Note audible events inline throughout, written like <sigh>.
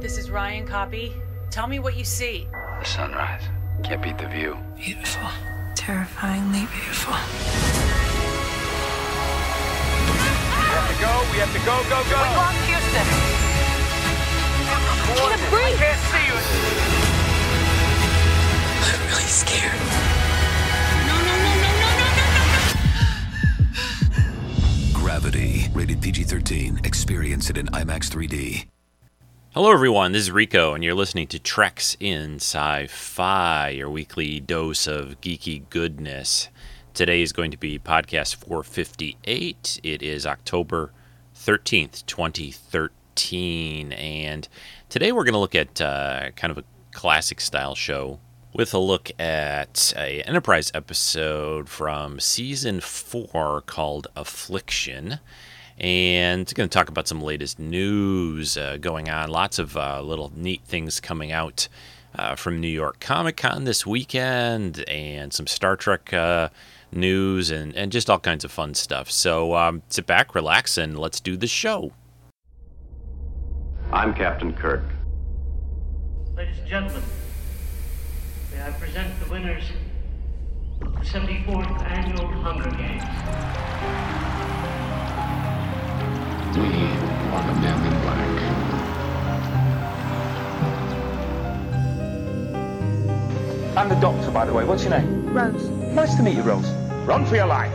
this is Ryan Copy. Tell me what you see. The sunrise. Can't beat the view. Beautiful. Terrifyingly beautiful. We have to go. We have to go, go, go. We lost Houston. Can't breathe. I can't see you. I'm really scared. No, no, no, no, no, no, no, no. Gravity, rated PG 13. Experience it in IMAX 3D. Hello, everyone. This is Rico, and you're listening to Treks in Sci Fi, your weekly dose of geeky goodness. Today is going to be podcast 458. It is October 13th, 2013. And today we're going to look at uh, kind of a classic style show with a look at a Enterprise episode from season four called Affliction. And it's going to talk about some latest news uh, going on. Lots of uh, little neat things coming out uh, from New York Comic Con this weekend, and some Star Trek uh, news, and, and just all kinds of fun stuff. So um, sit back, relax, and let's do the show. I'm Captain Kirk. Ladies and gentlemen, may I present the winners of the 74th Annual Hunger Games. We are the men in black. I'm the doctor, by the way. What's your name? Rose. Nice to meet you, Rose. Run for your life.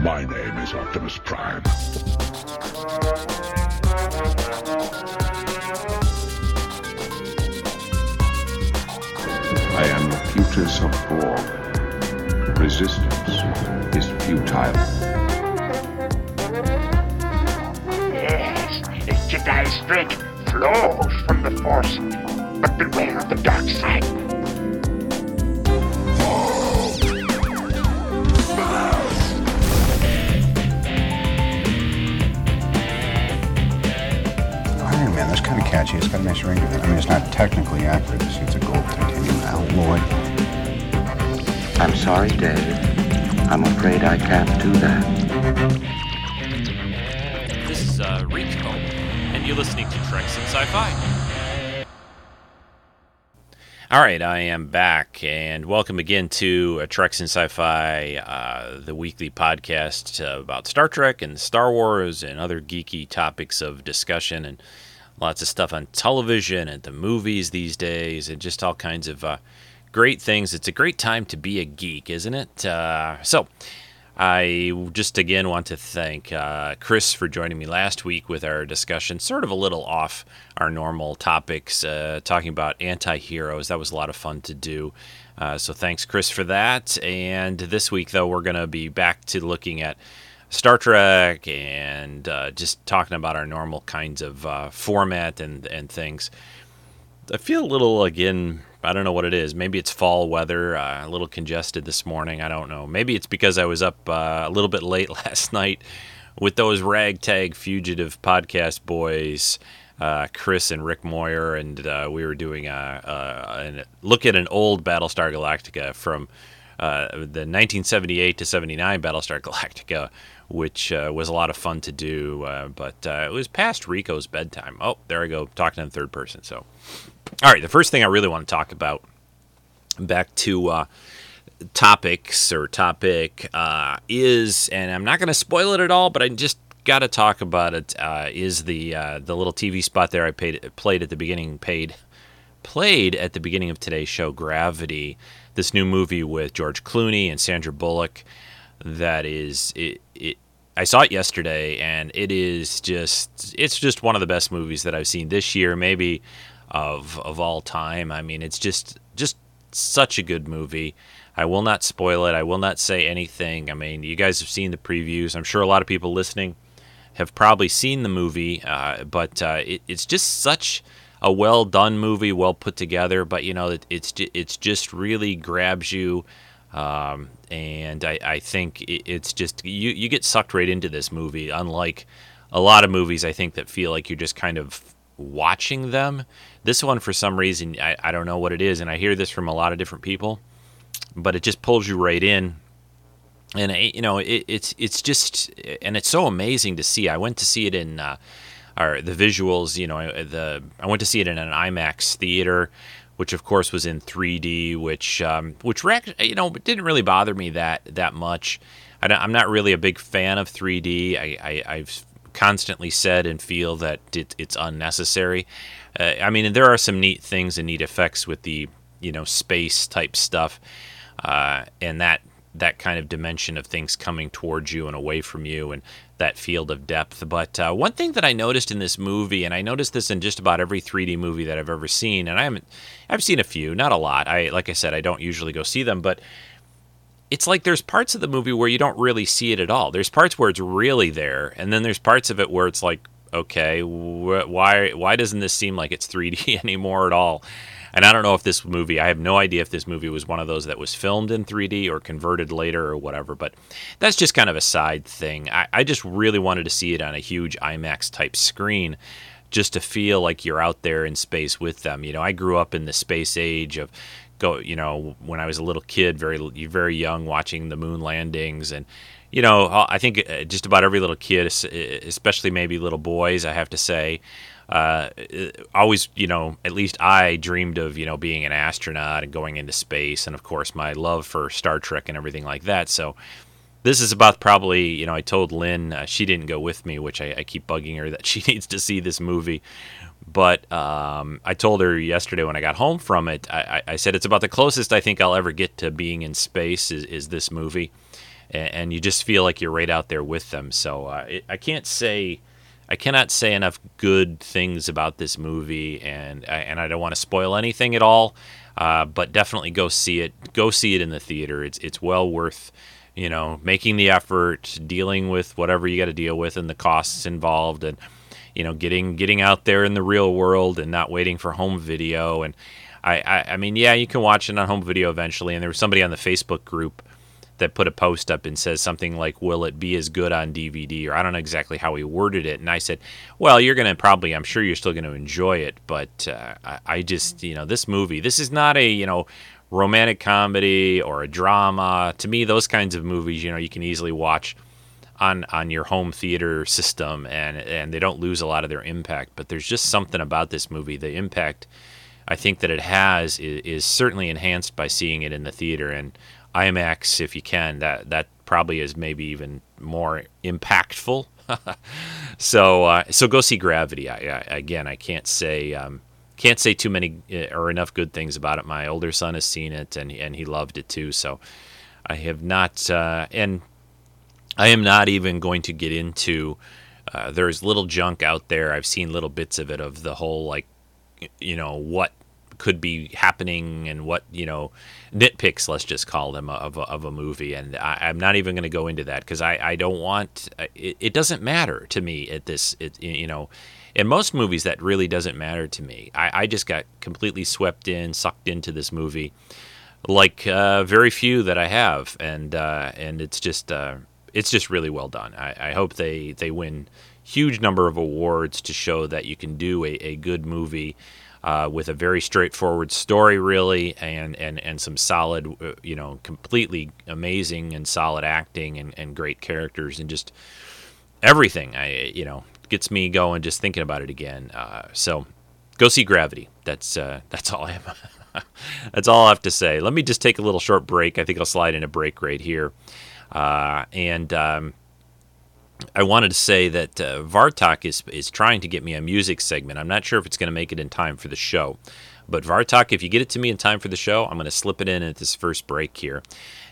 My name is Optimus Prime. Am of Borg. Resistance is futile. Yes, the Jedi strength flows from the Force, but beware of the dark side. Oh, Iron Man, that's kind of catchy. It's got a nice ring to it. I mean, it's not technically accurate. It's, it's a gold titanium alloy. I'm sorry, Dave. I'm afraid I can't do that. This is uh, Rico, and you're listening to Treks in Sci-Fi. All right, I am back, and welcome again to uh, Treks in Sci-Fi, uh, the weekly podcast uh, about Star Trek and Star Wars and other geeky topics of discussion, and lots of stuff on television and the movies these days, and just all kinds of uh, great things. It's a great time to be a geek, isn't it? Uh, so. I just again want to thank uh, Chris for joining me last week with our discussion, sort of a little off our normal topics, uh, talking about anti heroes. That was a lot of fun to do. Uh, so thanks, Chris, for that. And this week, though, we're going to be back to looking at Star Trek and uh, just talking about our normal kinds of uh, format and, and things. I feel a little, again, I don't know what it is. Maybe it's fall weather, uh, a little congested this morning. I don't know. Maybe it's because I was up uh, a little bit late <laughs> last night with those ragtag fugitive podcast boys, uh, Chris and Rick Moyer, and uh, we were doing a, a, look at an old Battlestar Galactica from uh, the 1978 to 79 Battlestar <laughs> Galactica, which uh, was a lot of fun to do. but it was past Rico's bedtime. Oh, there I go, talking in third person. So. All right, the first thing I really want to talk about, back to uh, topics or topic, uh, is, and I'm not going to spoil it at all, but I just got to talk about it. Uh, is the uh, the little TV spot there I paid, played at the beginning, paid played at the beginning of today's show, Gravity, this new movie with George Clooney and Sandra Bullock. That is it, it I saw it yesterday, and it is just it's just one of the best movies that I've seen this year, maybe of of all time. I mean, it's just just such a good movie. I will not spoil it. I will not say anything. I mean, you guys have seen the previews. I'm sure a lot of people listening have probably seen the movie, uh, but uh, it, it's just such a well done movie, well put together. But you know, it, it's it's just really grabs you. Um, and I, I think it's just you, you get sucked right into this movie, unlike a lot of movies I think that feel like you're just kind of watching them. This one, for some reason, I, I don't know what it is, and I hear this from a lot of different people, but it just pulls you right in. and you know it, it's it's just and it's so amazing to see. I went to see it in uh, or the visuals. You know, the I went to see it in an IMAX theater, which of course was in 3D, which um, which you know didn't really bother me that that much. I am not really a big fan of 3D. I, I have constantly said and feel that it, it's unnecessary. Uh, I mean, there are some neat things and neat effects with the you know space type stuff, uh, and that that kind of dimension of things coming towards you and away from you and that field of depth. But uh, one thing that I noticed in this movie, and I noticed this in just about every 3D movie that I've ever seen, and I haven't, I've seen a few, not a lot. I like I said, I don't usually go see them, but it's like there's parts of the movie where you don't really see it at all. There's parts where it's really there, and then there's parts of it where it's like, okay, wh- why why doesn't this seem like it's 3D <laughs> anymore at all? And I don't know if this movie, I have no idea if this movie was one of those that was filmed in 3D or converted later or whatever, but that's just kind of a side thing. I, I just really wanted to see it on a huge IMAX type screen just to feel like you're out there in space with them. You know, I grew up in the space age of go, you know, when I was a little kid, very very young, watching the moon landings, and you know, I think uh, just about every little kid, especially maybe little boys, I have to say, uh, always, you know, at least I dreamed of, you know, being an astronaut and going into space, and of course, my love for Star Trek and everything like that. So, this is about probably, you know, I told Lynn uh, she didn't go with me, which I, I, keep bugging her <laughs> that she needs to see this movie. But um, I told her yesterday when I got home from it, I, I, said it's about the closest I think I'll ever get to being in space is, is this movie, and, and, you just feel like you're right out there with them. So uh, it, I can't say I cannot say enough good things about this movie, and and I don't want to spoil anything at all. Uh, but definitely go see it. Go see it in the theater. It's it's well worth, you know, making the effort, dealing with whatever you got to deal with, and the costs involved, and you know, getting getting out there in the real world and not waiting for home video. And I, I, I mean, yeah, you can watch it on home video eventually. And there was somebody on the Facebook group that put a post up and says something like, "Will it be as good on DVD?" Or I don't know exactly how he worded it. And I said, "Well, you're going to probably, I'm sure you're still going to enjoy it, but uh, I, I just, you know, this movie, this is not a, you know." romantic comedy or a drama to me those kinds of movies you know you can easily watch on on your home theater system and and they don't lose a lot of their impact but there's just something about this movie the impact I think that it has is, is certainly enhanced by seeing it in the theater and IMAX if you can. That that probably is maybe even more impactful. <laughs> so uh, so go see Gravity. I, I, again, I can't say um, can't say too many uh, or enough good things about it. My older son has seen it and and he loved it too. So I have not uh, and I am not even going to get into. Uh, there's little junk out there. I've seen little bits of it of the whole like you know what could be happening and what you know nitpicks let's just call them of a, of a movie. And I, am not even going to go into that because I, I don't want it, it, doesn't matter to me at this it, you know in most movies that really doesn't matter to me. I, I just got completely swept in sucked into this movie like uh, very few that I have. And uh, and it's just uh, it's just really well done. I, I hope they they win huge number of awards to show that you can do a, a good movie uh, with a very straightforward story, really, and and and some solid, uh, you know, completely amazing and solid acting and, and great characters and just everything. I you know gets me going just thinking about it again. Uh, so go see Gravity. That's uh, <laughs> that's all I have. <laughs> that's all I have to say. Let me just take a little short break. I think I'll slide in a break right here, uh, and. Um, I wanted to say that uh, Vartok is is trying to get me a music segment. I'm not sure if it's going to make it in time for the show, but Vartok, if you get it to me in time for the show, I'm going to slip it in at this first break here,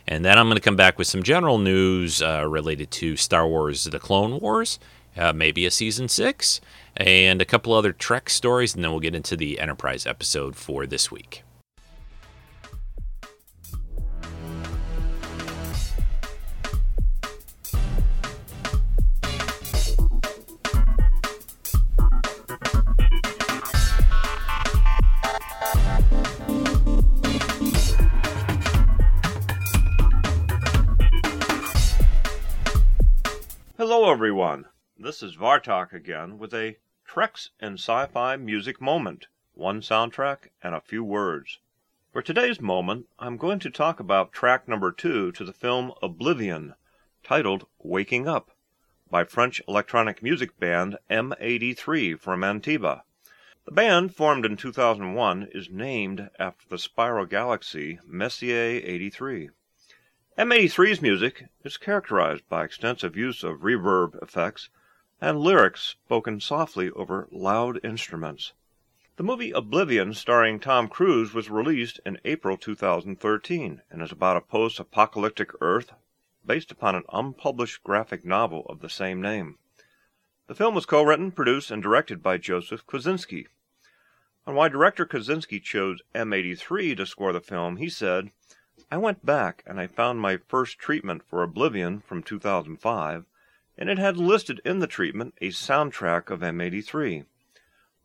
and then I'm going to come back with some general news uh, related to Star Wars: The Clone Wars, uh, maybe a season six, and a couple other Trek stories, and then we'll get into the Enterprise episode for this week. Hello, everyone. This is Vartok again with a Treks and Sci Fi music moment, one soundtrack and a few words. For today's moment, I'm going to talk about track number two to the film Oblivion, titled Waking Up by French electronic music band M83 from Antibes. The band, formed in 2001, is named after the spiral galaxy Messier 83. M83's music is characterized by extensive use of reverb effects and lyrics spoken softly over loud instruments. The movie Oblivion, starring Tom Cruise, was released in April 2013 and is about a post apocalyptic Earth based upon an unpublished graphic novel of the same name. The film was co written, produced, and directed by Joseph Kosinski. On why director Kosinski chose M83 to score the film, he said, I went back and I found my first treatment for Oblivion from 2005, and it had listed in the treatment a soundtrack of M83.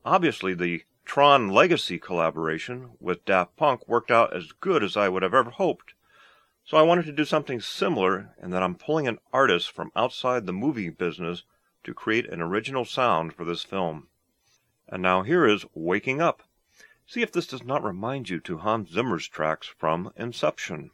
Obviously, the Tron Legacy collaboration with Daft Punk worked out as good as I would have ever hoped. So I wanted to do something similar in that I'm pulling an artist from outside the movie business to create an original sound for this film. And now here is Waking Up. See if this does not remind you to Hans Zimmer's tracks from Inception.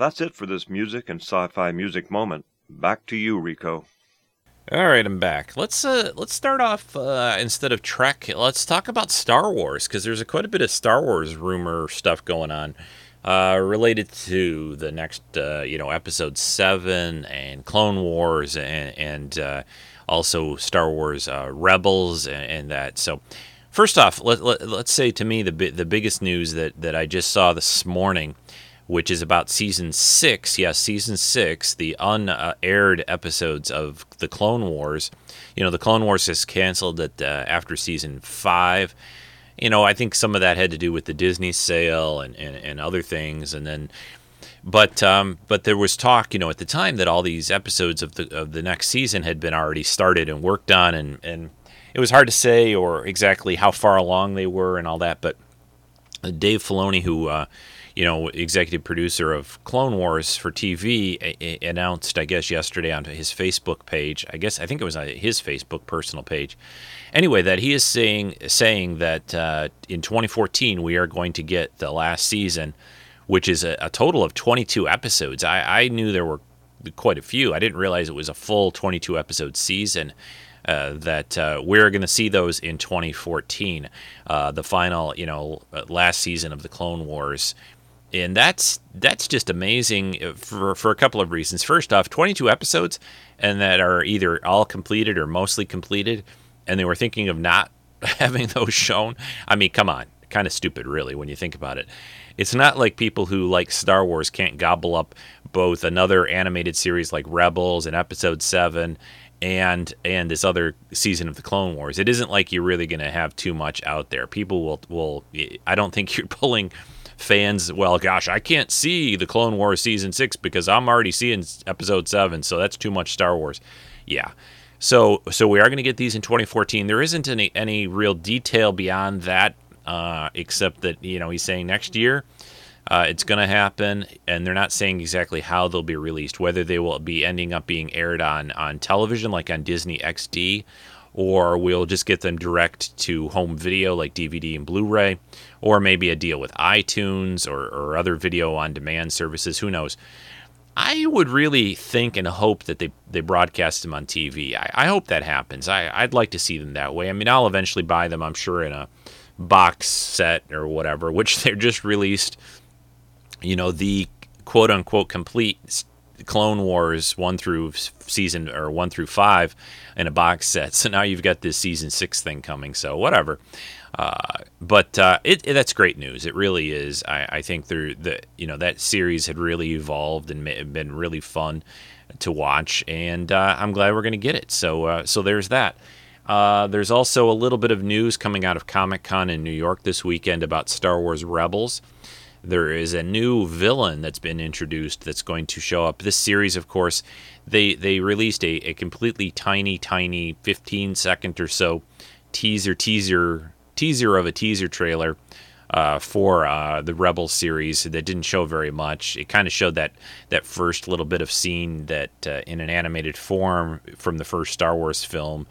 That's it for this music and sci-fi music moment. Back to you, Rico. All right, I'm back. Let's uh, let's start off uh, instead of Trek. Let's talk about Star Wars because there's a, quite a bit of Star Wars rumor stuff going on uh, related to the next, uh, you know, Episode Seven and Clone Wars and, and uh, also Star Wars uh, Rebels and, and, that. So, first off, let, let, us say to me the the biggest news that that I just saw this morning which is about season six. Yes, season six, the unaired episodes of the Clone Wars. You know, the Clone Wars is canceled at uh, after season five. You know, I think some of that had to do with the Disney sale and, and, and other things, and then. But um, but there was talk, you know, at the time that all these episodes of the of the next season had been already started and worked on, and, and it was hard to say or exactly how far along they were and all that. But Dave Filoni, who uh, you know, executive producer of Clone Wars for TV, a- a- announced, I guess, yesterday on his Facebook page. I guess I think it was on his Facebook personal page. Anyway, that he is saying saying that uh, in 2014 we are going to get the last season, which is a, a total of 22 episodes. I, I knew there were quite a few. I didn't realize it was a full 22 episode season. Uh, that uh, we're going to see those in 2014, uh, the final, you know, uh, last season of the Clone Wars and that's that's just amazing uh, for for a couple of reasons. First off, 22 episodes, and that are either all completed or mostly completed, and they were thinking of not <laughs> having those shown. I mean, come on, kind of stupid, really, when you think about it. It's not like people who like Star Wars can't gobble up both another animated series like Rebels and Episode Seven, and and this other season of the Clone Wars. It isn't like you're really going to have too much out there. People will will. I don't think <laughs> you're pulling fans, well, gosh, I can't see the Clone Wars season six because I'm already seeing episode seven, so that's too much Star Wars. Yeah. So, so we are going to get these in 2014. There isn't any any real detail beyond that, uh, except that you know he's saying next year uh, it's going to happen, and they're not saying exactly how they'll be released. Whether they will be ending up being aired on on television, like on Disney XD, or we'll just get them direct to home video like DVD and Blu ray, or maybe a deal with iTunes or, or other video on demand services. Who knows? I would really think and hope that they, they broadcast them on TV. I, I hope that happens. I, I'd like to see them that way. I mean, I'll eventually buy them, I'm sure, in a box set or whatever, <laughs> which they're just released, you know, the quote unquote complete Clone Wars one through season or one through five in a box set. <laughs> So now you've got this season six thing coming. So whatever. Uh, but uh, it, it, that's great news. It really is. I, I think the you know that series had really evolved and been really fun to watch, and uh, I'm glad we're going to get it. So uh, so there's that. Uh, there's also a little bit of news coming out of Comic Con in New York this weekend about Star Wars Rebels there is a new villain that's been introduced that's going to show up. This series, of course, they they released a, a completely tiny, tiny 15 second or so teaser teaser teaser of a teaser trailer uh, for uh, the Rebel series that didn't show very much. It kind of showed that that first little bit of scene that uh, in an animated form from the first Star Wars film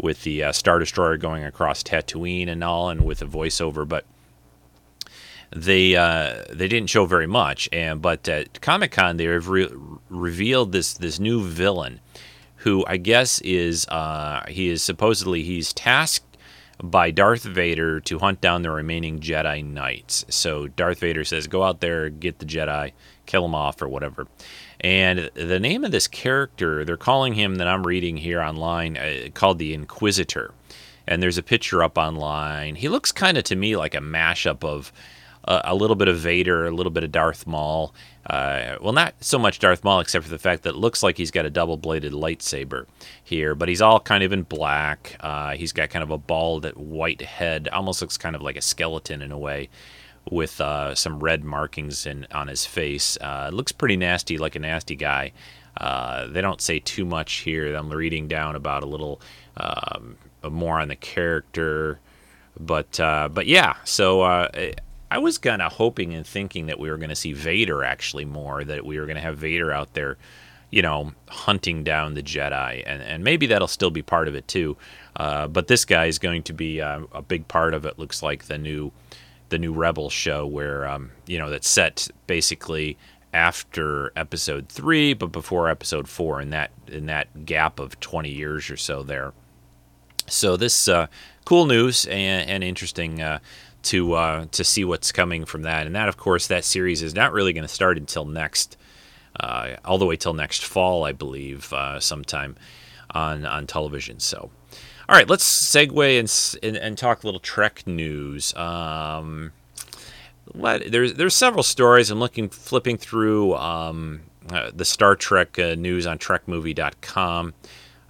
with the uh, Star Destroyer going across Tatooine and all, and with a voiceover, but they uh, they didn't show very much. And but at Comic Con, they have re- revealed this this new villain, who I guess is uh, he is supposedly he's tasked by Darth Vader to hunt down the remaining Jedi Knights. So Darth Vader says, "Go out there, get the Jedi, kill them off, or whatever." And the name of this character, they're calling him that I'm reading here online, uh, called the Inquisitor. And there's a picture up online. He looks kind of to me like a mashup of a, little bit of Vader, a little bit of Darth Maul. Uh, well, not so much Darth Maul, except for the fact that it looks like he's got a double bladed lightsaber here, but he's all kind of in black. Uh, he's got kind of a bald white head, almost looks kind of like a skeleton in a way. With uh, some red markings in, on his face, uh, looks pretty nasty, like a nasty guy. Uh, they don't say too much here. I'm reading down about a little um, more on the character, but uh, but yeah. So uh, I was kind of hoping and thinking that we were going to see Vader actually more, that we were going to have Vader out there, you know, hunting down the Jedi, and and maybe that'll still be part of it too. Uh, but this guy is going to be uh, a big part of it. Looks like the new the new Rebel show, where um, you know that's set basically after episode three, but before episode four. In that in that gap of 20 years or so there. So this uh, cool news and, and interesting uh, to uh, to see what's coming from that. And that, of course, that series is not really going to start until next, uh, all the way till next fall, I believe, uh, sometime on on television. So, all right, let's segue and and, and talk a little Trek news. Um, what there's there's several stories. I'm looking flipping through um, uh, the Star Trek uh, news on TrekMovie.com.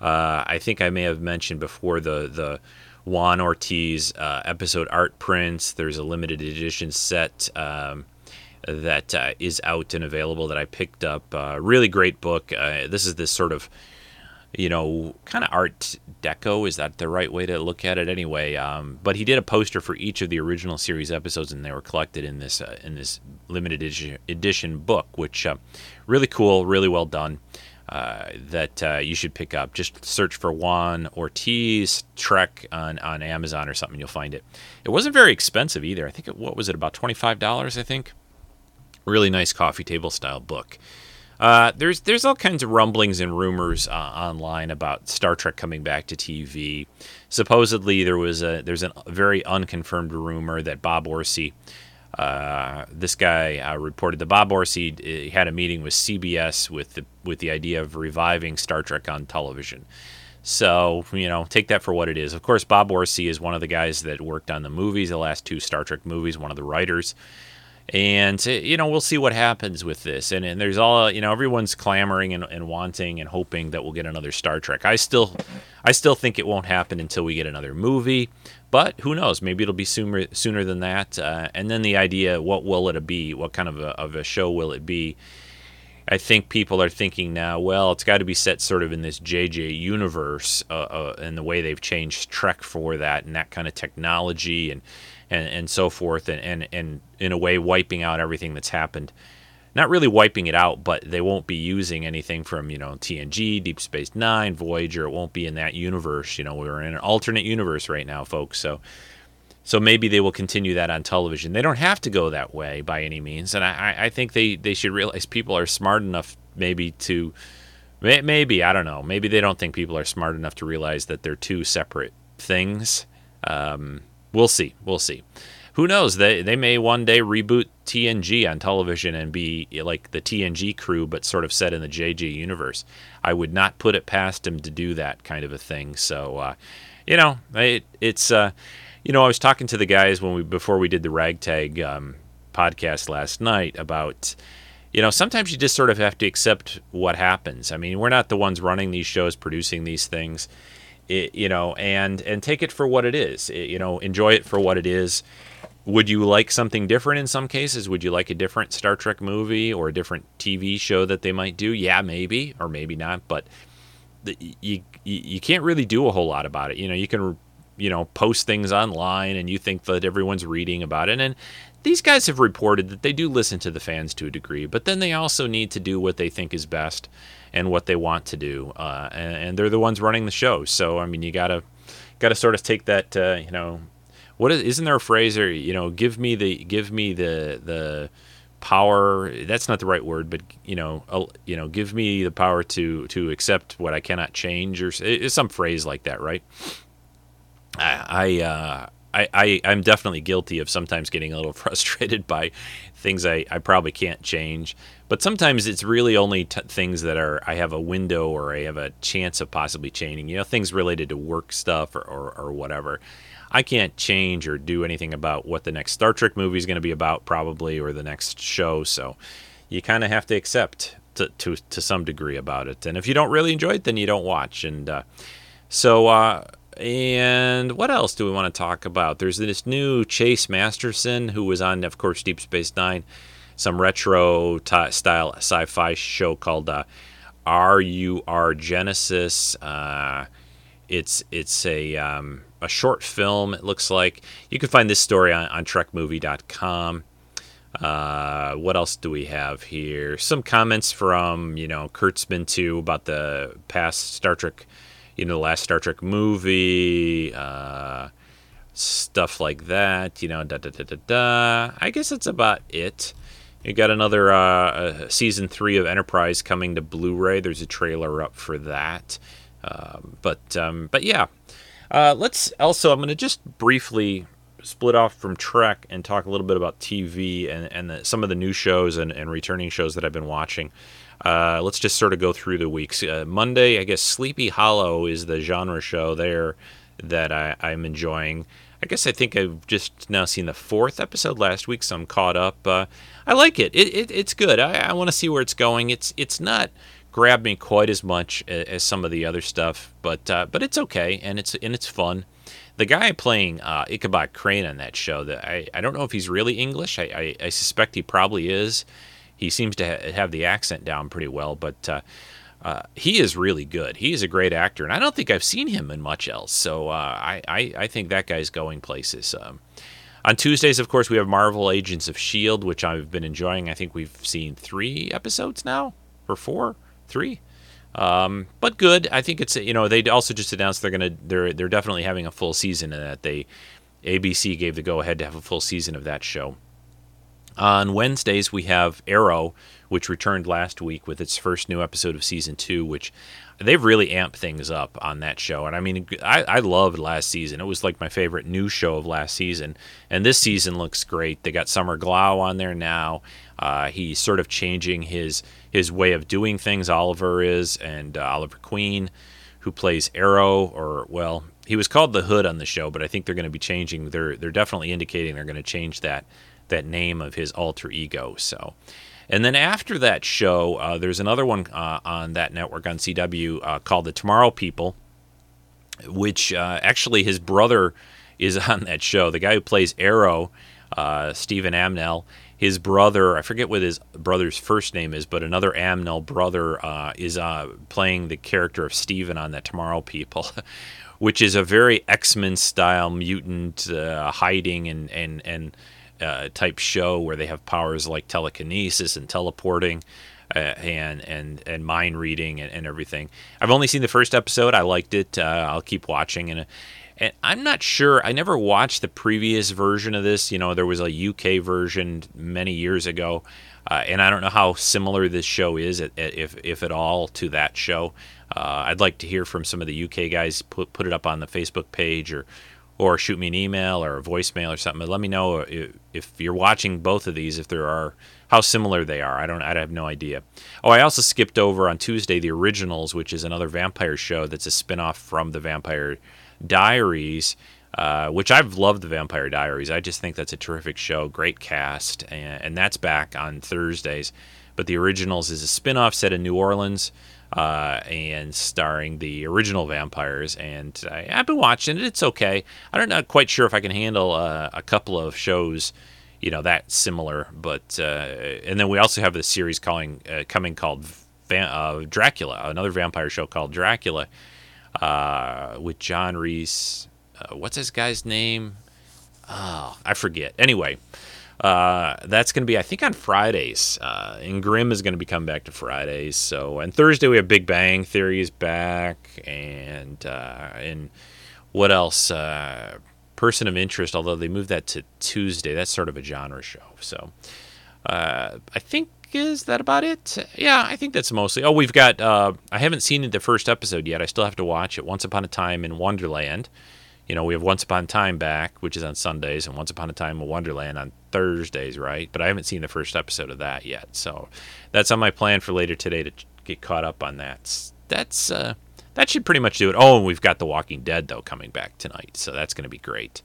Uh, I think I may have mentioned before the the Juan Ortiz uh, episode art prints. There's a limited edition set um, that uh, is out and available that I picked up. Uh, really great book. Uh, this is this sort of, you know, kind of art deco. Is that the right way to look at it? Anyway, um, but he did a poster for each of the original series episodes, and they were collected in this uh, in this limited edition, book, which uh, really cool, really well done uh, that uh, you should pick up. Just search for Juan Ortiz Trek on, on Amazon or something. You'll find it. It wasn't very expensive either. I think it, what was it about twenty five dollars? I think. Really nice coffee table style book. Uh, there's there's all kinds of rumblings and rumors uh, online about Star Trek coming back to TV. Supposedly there was a there's a very unconfirmed rumor that Bob Orci uh, this guy uh, reported that Bob Orci uh, had a meeting with CBS with the with the idea of reviving Star Trek on television. So you know, take that for what it is. Of course, Bob Orci is one of the guys that worked on the movies, the last two Star Trek movies, one of the writers. And uh, you know, we'll see what happens with this. And, and there's all you know, everyone's clamoring and, and wanting and hoping that we'll get another Star Trek. I still, I still think it won't happen until we get another movie. But who knows? Maybe it'll be sooner sooner than that. Uh, and then the idea, what will it be? What kind of a, of a show will it be? I think people are thinking now, well, it's got to be set sort of in this JJ universe, uh, uh, and the way they've changed Trek for that, and that kind of technology, and and, and so forth, and, and and in a way wiping out everything that's happened not really wiping it out, but they won't be using anything from you know TNG, Deep Space Nine, Voyager. It won't be in that universe. You know, we're in an alternate universe right now, folks. So, so maybe they will continue that on television. They don't have to go that way by any means, and I, I think they they should realize people are smart enough maybe to maybe I don't know maybe they don't think people are smart enough to realize that they're two separate things. Um, we'll see. We'll see who knows? They they may one day reboot TNG on television and be like the TNG crew, but sort of set in the JJ universe. I would not put it past him to do that kind of a thing. So, uh, you know, it, it's uh, you know, I was talking to the guys when we before we did the ragtag um, podcast last night about. You know, sometimes you just sort of have to accept what happens. I mean, we're not the ones running these shows, producing these things, it, you know, and and take it for what it is. It, you know, enjoy it for what it is would you like something different in some cases? Would you like a different Star Trek movie or a different TV show that they might do? Yeah, maybe or maybe not, but the, you you can't really do a whole lot about it. You know, you can you know post things online and you think that everyone's reading about it and these guys have reported that they do listen to the fans to a degree, but then they also need to do what they think is best and what they want to do, uh, and, and, they're the ones running the show. So I mean, you gotta gotta sort of take that uh, you know what is, isn't there a phrase or you know give me the give me the the power that's not the right word but you know uh, you know give me the power to to accept what i cannot change or it's some phrase like that right i i uh I, I, I'm definitely guilty of sometimes getting a little <laughs> frustrated by things I, I probably can't change. But sometimes it's really only t- things that are I have a window or I have a chance of possibly changing. You know, things related to work stuff or, or, or whatever. I can't change or do anything about what the next Star Trek movie is going to be about, probably, or the next show. So you kind of have to accept to, to, to some degree about it. And if you don't really enjoy it, then you don't watch. And uh, so, uh, and what else do we want to talk about? There's this new Chase Masterson who was on, of course, Deep Space Nine, some retro t- style sci fi show called uh, RUR Genesis. Uh, it's it's a um, a short film. It looks like you can find this story on, on TrekMovie.com. Uh, what else do we have here? Some comments from you know Kurtzman too about the past Star Trek, you know, the last Star Trek movie, uh, stuff like that. You know, da da da da da. I guess that's about it. You got another uh, uh, season three of Enterprise coming to Blu-ray. There's a trailer up for that. Um, but um, but yeah, uh, let's also. I'm going to just briefly split off from Trek and talk a little bit about TV and and the, some of the new shows and, and returning shows that I've been watching. Uh, let's just sort of go through the weeks. Uh, Monday, I guess Sleepy Hollow is the genre show there that I, I'm enjoying. I guess I think I've just now seen the fourth episode last week, so I'm caught up. Uh, I like it. it, it it's good. I, I want to see where it's going. It's it's not grabbed me quite as much as, as some of the other stuff, but uh, but it's okay and it's and it's fun. The guy playing uh, Ichabod Crane on that show, that I, I don't know if he's really English. I, I, I suspect he probably is. He seems to ha- have the accent down pretty well, but uh, uh, he is really good. He is a great actor, and I don't think I've seen him in much else. So uh, I, I, I think that guy's going places. Um, on Tuesdays, of course, we have Marvel Agents of S.H.I.E.L.D., which I've been enjoying. I think we've seen three episodes now, or four, three. Um, but good. I think it's you know they also just announced they're gonna they're they're definitely having a full season and that they ABC gave the go ahead to have a full season of that show. On Wednesdays we have Arrow, which returned last week with its first new episode of season two, which they've really amped things up on that show. And I mean, I, I loved last season. It was like my favorite new show of last season. And this season looks great. They got Summer Glau on there now. Uh, he's sort of changing his his way of doing things. Oliver is, and uh, Oliver Queen, who plays Arrow, or well, he was called the Hood on the show, but I think they're going to be changing. They're they're definitely indicating they're going to change that that name of his alter ego. So. And then after that show, uh, there's another one uh, on that network on CW uh, called The Tomorrow People, which uh, actually his brother is <laughs> on that show. The guy who plays Arrow, uh, Stephen Amell, his brother, I forget what his brother's first name is, but another Amell brother uh, is playing the character of Stephen on that Tomorrow People. <laughs> which is a very X-Men style mutant hiding and and and uh, type show where they have powers like telekinesis and teleporting. Uh, and and and mind reading and, and, everything. I've only seen the first episode. I liked it. Uh, I'll keep watching and. And I'm not sure. I never watched the previous version of this. You know, there was a UK version many years ago, uh, and I don't know how similar this show is, if if at all, to that show. Uh, I'd like to hear from some of the UK guys. Put put it up on the Facebook page or or shoot me an email or a voicemail or something. But let me know if, you're watching both of these, if there are how similar they are. I don't. I have no idea. Oh, I also skipped over on Tuesday the Originals, which is another vampire show that's a spinoff from the Vampire Diaries. Uh, which I've loved the Vampire Diaries. I just think that's a terrific show, great cast, and, and that's back on Thursdays. But the Originals is a spinoff set in New Orleans uh, and starring the original vampires. And I, have been watching it; it's okay. I'm not quite sure if I can handle uh, a couple of shows, you know, that similar. But uh, and then we also have the series calling uh, coming called uh, Dracula, another vampire show called Dracula, uh, with John Reese. what's this guy's name? Oh, I forget. Anyway, uh, that's going to be, I think, on Fridays. Uh, and Grimm is going to be coming back to Fridays. So, and Thursday we have Big Bang Theory is back, and uh, and what else? Uh, Person of Interest. Although they moved that to Tuesday, that's sort of a genre show. So, uh, I think is that about it? Yeah, I think that's mostly. Oh, we've got. Uh, I haven't seen the first episode yet. I still have to watch it. Once Upon a Time in Wonderland you know, we have Once Upon a Time back, which is on Sundays, and Once Upon a Time in Wonderland on Thursdays, right? But I haven't seen the first episode of that yet, so that's on my plan for later today to get caught up on that. That's uh, that should pretty much do it. Oh, and we've got The Walking Dead though coming back tonight, so that's going to be great.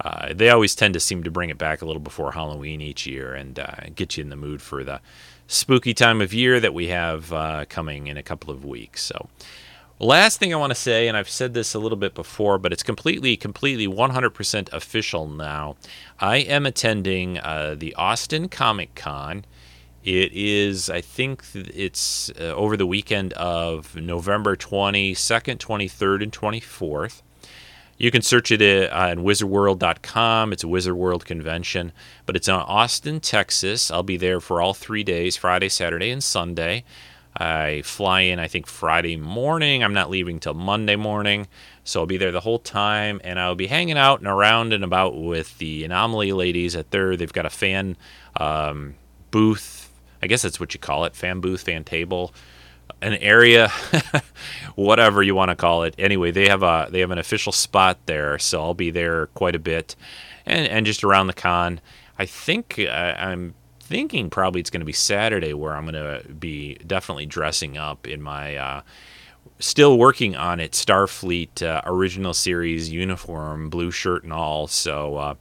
Uh, they always tend to seem to bring it back a little before Halloween each year and uh, get you in the mood for the spooky time of year that we have uh, coming in a couple of weeks. So. Last thing I want to say, and I've said this a little bit before, but it's completely, completely 100% official now. I am attending uh, the Austin Comic Con. It is, I think it's uh, over the weekend of November 22nd, 23rd, and 24th. You can search it uh, on wizardworld.com. It's a Wizard World convention, but it's in Austin, Texas. I'll be there for all three days Friday, Saturday, and Sunday. I fly in, I think, Friday morning. I'm not leaving till Monday morning. So I'll be there the whole time and I'll be hanging out and around and about with the Anomaly ladies at their, they've got a fan um, booth. I guess that's what you call it, fan booth, fan table, an area, <laughs> whatever you want to call it. Anyway, they have a they have an official spot there, so I'll be there quite a bit, and and just around the con. I think uh, I'm thinking probably it's going to be Saturday where I'm going to be definitely dressing up in my. Uh, still working on it starfleet uh, original series uniform blue shirt and all so uh,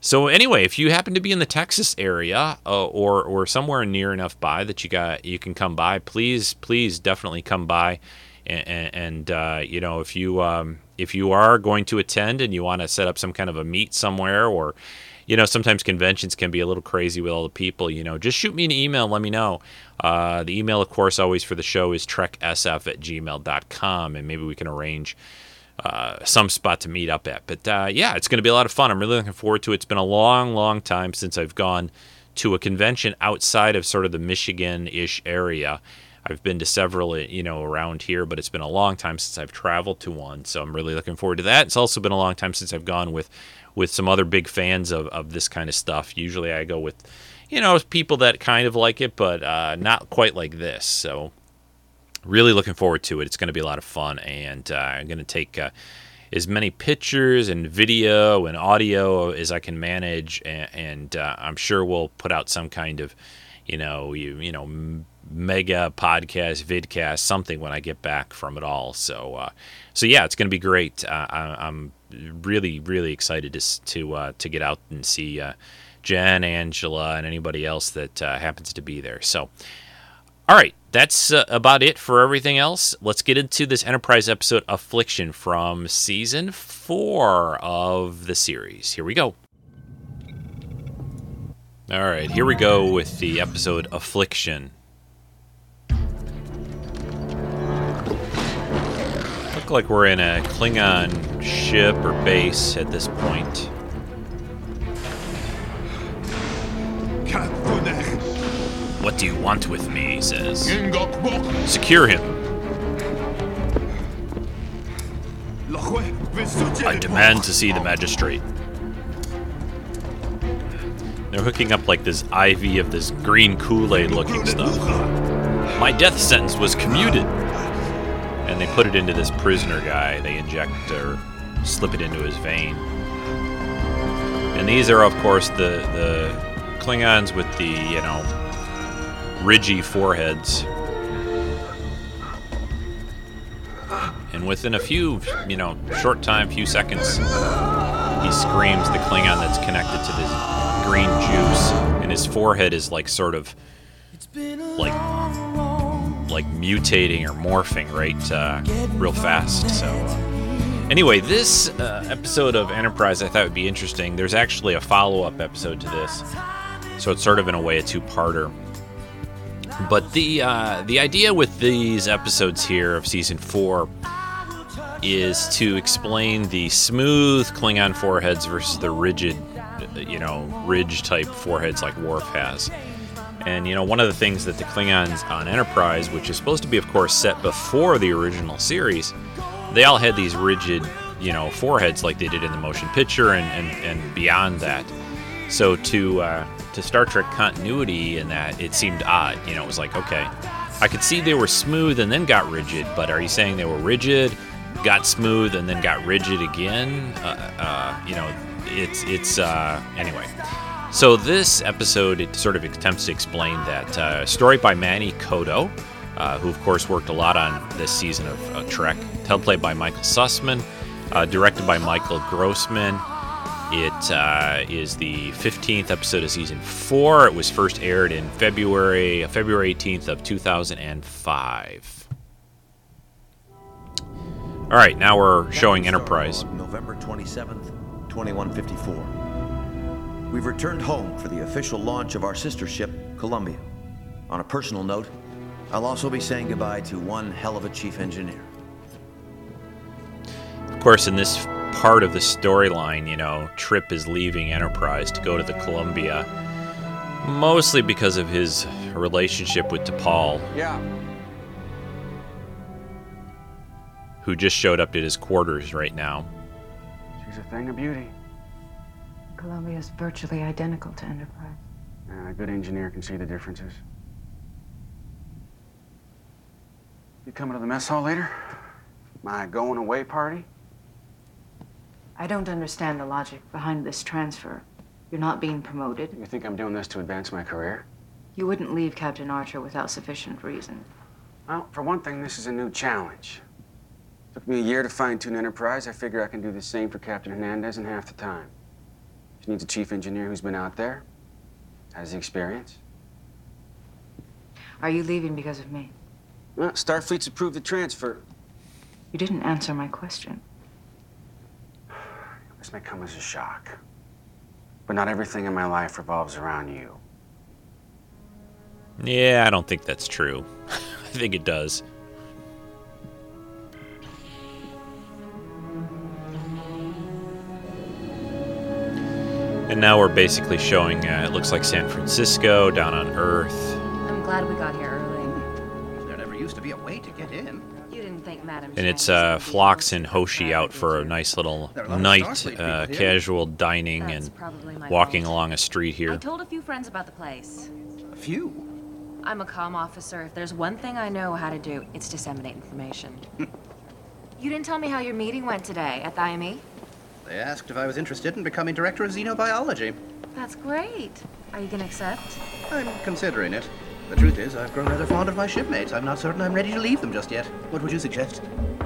so anyway if you happen to be in the texas area uh, or or somewhere near enough by that you got you can come by please please definitely come by and, and uh, you know if you um, if you are going to attend and you want to set up some kind of a meet somewhere or you know, sometimes conventions can be a little crazy with all the people. You know, just shoot me an email. Let me know. Uh, the email, of course, always for the show is treksf at gmail.com, and maybe we can arrange uh, some spot to meet up at. But uh, yeah, it's going to be a lot of fun. I'm really looking forward to it. It's been a long, long time since I've gone to a convention outside of sort of the Michigan ish area. I've been to several, you know, around here, but it's been a long time since I've traveled to one. So I'm really looking forward to that. It's also been a long time since I've gone with with some other big fans of, of this kind of stuff. Usually I go with, you know, people that kind of like it, but uh, not quite like this. So really looking forward to it. It's going to be a lot of fun, and uh, I'm going to take uh, as many pictures and video and audio as I can manage, and, and uh, I'm sure we'll put out some kind of, you know, you you know, mega podcast, vidcast, something when I get back from it all. So, uh, so yeah, it's going to be great. Uh, I, am really, really excited to to uh, to get out and see uh, Jen, Angela, and anybody else that uh, happens to be there. So, all right, that's uh, about it for everything else. Let's get into this Enterprise episode, Affliction, from season four of the series. Here we go. All right, here we go with the episode Affliction. Look like we're in a Klingon ship or base at this point. What do you want with me? He says. Secure him. I demand to see the magistrate. They're hooking up like this ivy of this green Kool-Aid looking stuff. My death sentence was commuted and they put it into this prisoner guy. They inject or slip it into his vein. And these are, of course, the the Klingons with the you know ridgy foreheads. And within a few, you know, short time, few seconds, he screams the Klingon that's connected to this green juice, and his forehead is like sort of like like mutating or morphing right uh, real fast. So uh, anyway, this uh, episode of Enterprise I thought would be interesting. There's actually a follow-up episode to this, so it's sort of in a way a two-parter. But the uh, the idea with these episodes here of season four is to explain the smooth Klingon foreheads versus the rigid, you know, ridge type foreheads like Worf has. And you know, one of the things that the Klingons on Enterprise, which is supposed to be, of course, set before the original series, they all had these rigid, you know, foreheads like they did in the motion picture and and, and beyond that. So to uh, to Star Trek continuity in that, it seemed odd. You know, it was like, okay, I could see they were smooth and then got rigid, but are you saying they were rigid, got smooth, and then got rigid again? Uh, uh, you know, it's it's uh, anyway. So this episode it sort of attempts to explain that uh, story by Manny Coto, uh, who of course worked a lot on this season of uh, Trek, teleplayed by Michael Sussman, uh, directed by Michael Grossman. It uh, is the 15th episode of season four. It was first aired in February, February 18th of 2005. All right, now we're showing Enterprise. November 27th, 2154. We've returned home for the official launch of our sister ship, Columbia. On a personal note, I'll also be saying goodbye to one hell of a chief engineer. Of course, in this part of the storyline, you know, Trip is leaving Enterprise to go to the Columbia, mostly because of his relationship with T'Pol. Yeah. Who just showed up at his quarters right now. She's a thing of beauty. Columbia is virtually identical to Enterprise. And a good engineer can see the differences. You coming to the mess hall later? My going away party? I don't understand the logic behind this transfer. You're not being promoted. You think I'm doing this to advance my career? You wouldn't leave Captain Archer without sufficient reason. Well, for one thing, this is a new challenge. It Took me a year to fine tune Enterprise. I figure I can do the same for Captain Hernandez in half the time. She needs a chief engineer who's been out there, has the experience. Are you leaving because of me? Well, Starfleet's approved the transfer. You didn't answer my question. <sighs> This may come as a shock. But not everything in my life revolves around you. Yeah, I don't think that's true. <laughs> I think it does. And now we're basically showing, uh, it looks like San Francisco down on Earth. I'm glad we got here early. There never used to be a way to get in. You didn't think Madam And it's uh, Phlox and Hoshi out for a nice little night uh, casual dining and walking along a street here. I told a few friends about the place. A few? I'm a comm officer. If there's one thing I know how to do, it's disseminate information. <laughs> you didn't tell me how your meeting went today at the IME? They asked if I was interested in becoming director of xenobiology. That's great. Are you gonna accept? I'm considering it. The truth is, I've grown rather fond of my shipmates. I'm not certain I'm ready to leave them just yet. What would you suggest?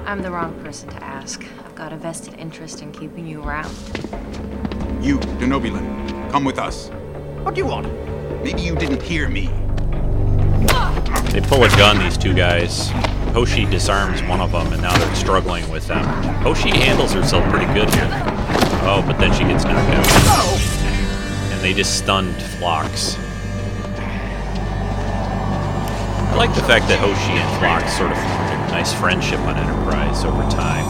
I'm the wrong person to ask. I've got a vested interest in keeping you around. You, Denobulan, come with us. What do you want? Maybe you didn't hear me. They pull a gun, these two guys. Hoshi disarms one of them, and now they're struggling with them. Hoshi handles herself pretty good here. Oh, but then she gets knocked out. And they just stunned Phlox. I like the fact that Hoshi and Phlox sort of formed a nice friendship on Enterprise over time.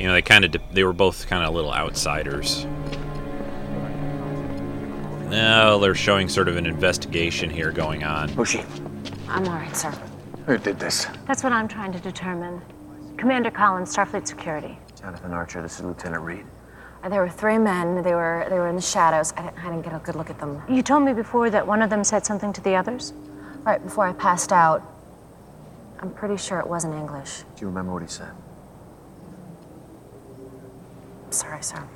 You know, they kind of they were both kind of little outsiders. Now they're showing sort of an investigation here going on. Hoshi, I'm alright, sir. Who did this? That's what I'm trying to determine. Commander Collins, Starfleet Security. Jonathan Archer, this is Lieutenant Reed. Uh, There were three men. They were they were in the shadows. I didn't, I didn't get a good look at them. You told me before that one of them said something to the others? Right before I passed out, I'm pretty sure it wasn't English. Do you remember what he said? Sorry, sir.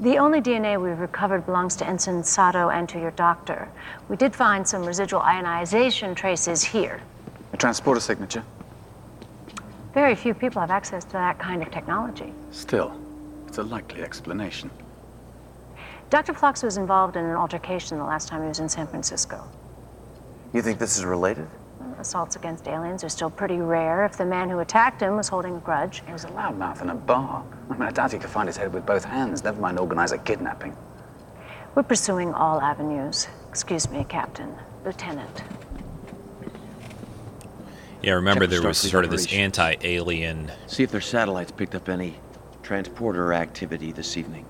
The only DNA we've recovered belongs to Ensign Sato and to your doctor. We did find some residual ionization traces here. A transporter signature. Very few people have access to that kind of technology. Still, it's a likely explanation. Dr. Phlox was involved in an altercation the last time he was in San Francisco. You think this is related? Assaults against aliens are still pretty rare. If the man who attacked him was holding a grudge, He was a loudmouth in a bar. I mean, I doubt he could find his head with both hands, never mind organize a kidnapping. we're pursuing all avenues. Excuse me, Captain. Lieutenant. Yeah, remember Check there the was sort of this anti-alien, See if their satellites picked up any transporter activity this evening.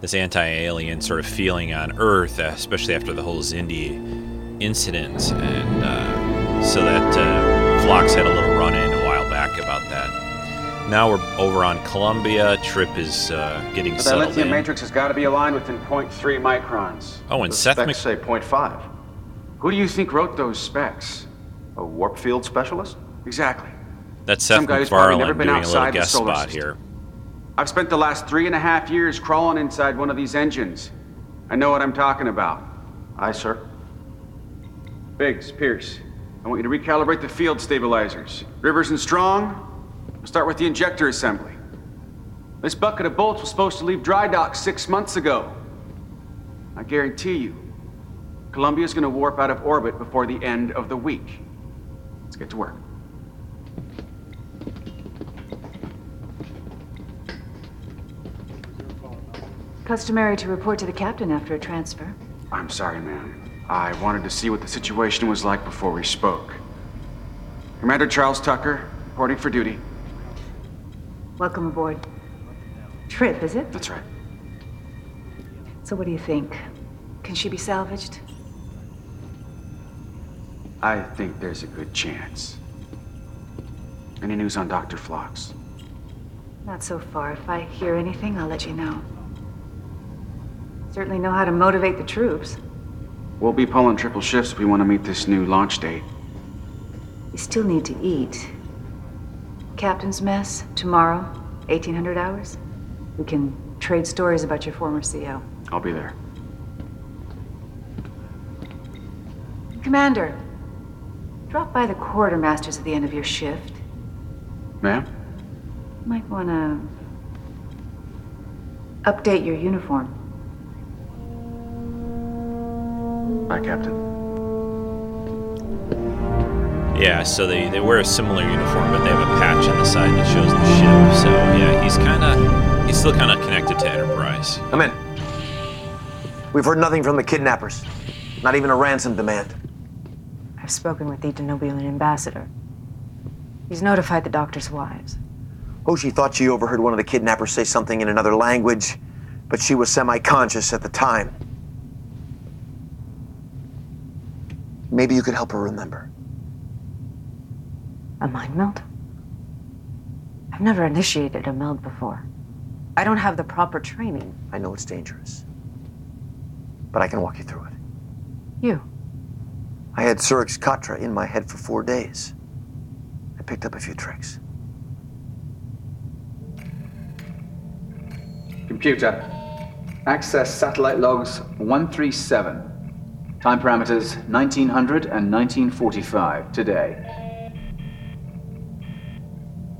this anti-alien sort of feeling on Earth, uh, especially after the whole Xindi incident, and uh, so that uh, Phlox had a little run-in a while back about that. Now we're over on Columbia. Trip is uh, getting But that settled lithium in. matrix has got to be aligned within 0.3 microns. Oh, and The Seth specs Mc- say 0.5. Who do you think wrote those specs? A warp field specialist? Exactly. That's Seth Some guy who's probably never MacFarlane been doing a little outside the guest solar spot system. here. I've spent the last three and a half years crawling inside one of these engines. I know what I'm talking about. Aye, sir. Biggs, Pierce, I want you to recalibrate the field stabilizers. Rivers and Strong, we'll start with the injector assembly. This bucket of bolts was supposed to leave dry dock six months ago. I guarantee you, Columbia's gonna warp out of orbit before the end of the week. Let's get to work. Customary to report to the captain after a transfer. I'm sorry, ma'am. I wanted to see what the situation was like before we spoke. Commander Charles Tucker, reporting for duty. Welcome aboard. Trip, is it? That's right. So what do you think? Can she be salvaged? I think there's a good chance. Any news on Dr. Phlox? Not so far. If I hear anything, I'll let you know. Certainly know how to motivate the troops. We'll be pulling triple shifts if we want to meet this new launch date. You still need to eat. Captain's mess, tomorrow, 1800 hours. We can trade stories about your former CO. I'll be there. Commander, drop by the quartermasters at the end of your shift. Ma'am? Might want to update your uniform. Bye, Captain. Yeah, so they, they wear a similar uniform, but they have a patch on the side that shows the ship. So yeah, he's kind of he's still kind of connected to Enterprise. Come in. We've heard nothing from the kidnappers. Not even a ransom demand. I've spoken with the Denobulan ambassador. He's notified the doctor's wives. Oh, Hoshi thought she overheard one of the kidnappers say something in another language, but she was semi conscious at the time. Maybe you could help her remember. A mind meld? I've never initiated a meld before. I don't have the proper training. I know it's dangerous, but I can walk you through it. You? I had Surak's Katra in my head for four days. I picked up a few tricks. Computer, access satellite logs 137. Time parameters 1900 and 1945 today.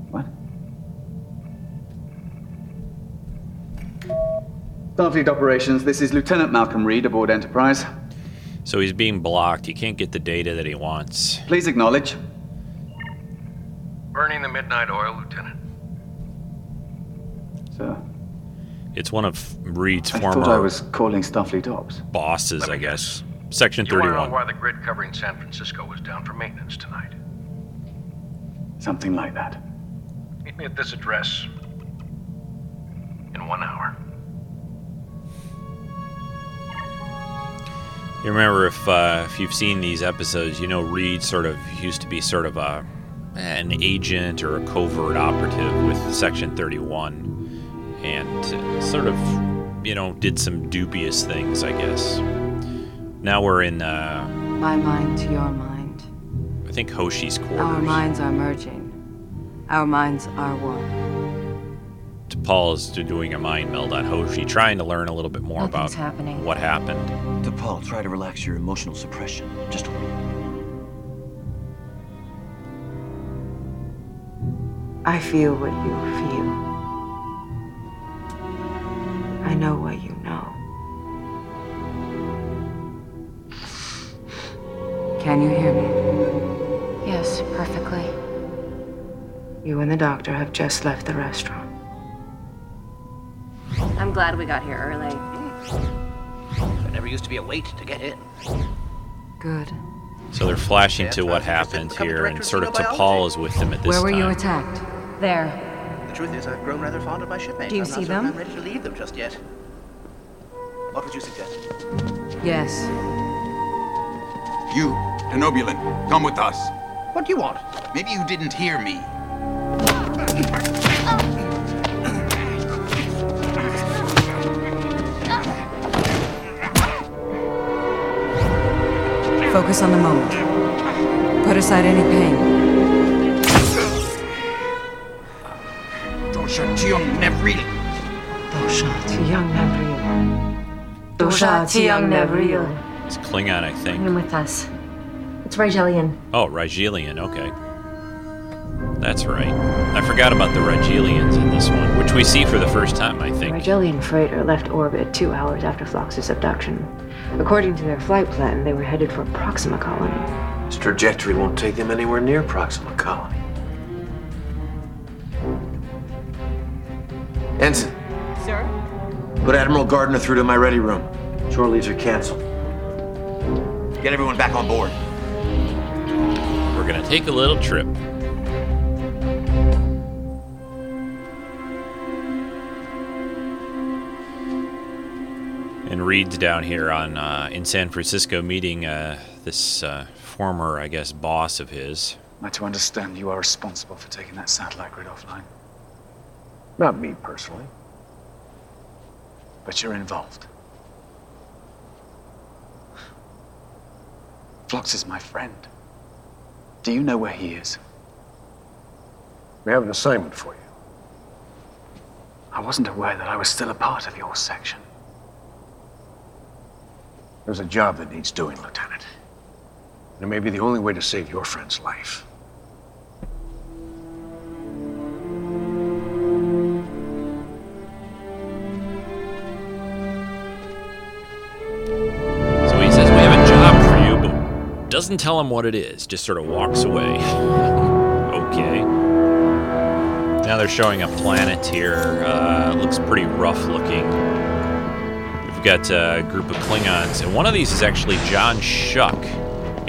What? Starfleet operations, this is Lieutenant Malcolm Reed aboard Enterprise. So he's being blocked. He can't get the data that he wants. Please acknowledge. Burning the midnight oil, Lieutenant. Sir. It's one of Reed's I former thought I was calling Starfleet Ops. bosses, I guess. Section You want to know 31. why the grid covering San Francisco was down for maintenance tonight? Something like that. Meet me at this address in one hour. You remember if uh, if you've seen these episodes, you know Reed sort of used to be sort of a an agent or a covert operative with Section 31, and sort of you know did some dubious things, I guess. Now we're in uh, My mind to your mind. I think Hoshi's quarters. Our minds are merging. Our minds are one. Paul is doing a mind meld on Hoshi, trying to learn a little bit more about Nothing's happening. what happened. T'Pol, try to relax your emotional suppression. Just a little. I feel what you feel. I know what you know. Can you hear me? Yes, perfectly. You and the doctor have just left the restaurant. I'm glad we got here early. There never used to be a wait to get in. Good. So they're flashing to what happened here, and sort of T'Pol is with them at this point. Where were time. you attacked? There. The truth is, I've grown rather fond of my shipmates. Do you I'm not see certain them? I'm ready to leave them just yet. What would you suggest? Yes. You, Denobulan, come with us. What do you want? Maybe you didn't hear me. <laughs> Oh, Focus on the moment. Put aside any pain. Dosha Tiong Nevril. Dosha Tiyang Nevril. Dosha Tiyang Nevril. It's Klingon, I think. Come with us. It's Rigelian. Oh, Rigelian, okay. That's right. I forgot about the Rigelians in this one, which we see for the first time, I think. Rigelian freighter left orbit two hours after Phlox's abduction. According to their flight plan, they were headed for Proxima Colony. This trajectory won't take them anywhere near Proxima Colony. Ensign, Sir? put Admiral Gardner through to my ready room. Shore leaves are canceled. Get everyone back on board. We're going to take a little trip. Reed's down here on uh, in San Francisco meeting uh, this uh, former, I guess, boss of his. Am I to understand you are responsible for taking that satellite grid offline? Not me personally. But you're involved. Phlox is my friend. Do you know where he is? We have an assignment for you. I wasn't aware that I was still a part of your section. There's a job that needs doing, Lieutenant. And it may be the only way to save your friend's life. So he says, We have a job for you, but doesn't tell him what it is, just sort of walks away. <laughs> okay. Now they're showing a planet here. Uh, looks pretty rough looking. We've got a group of Klingons, and one of these is actually John Schuck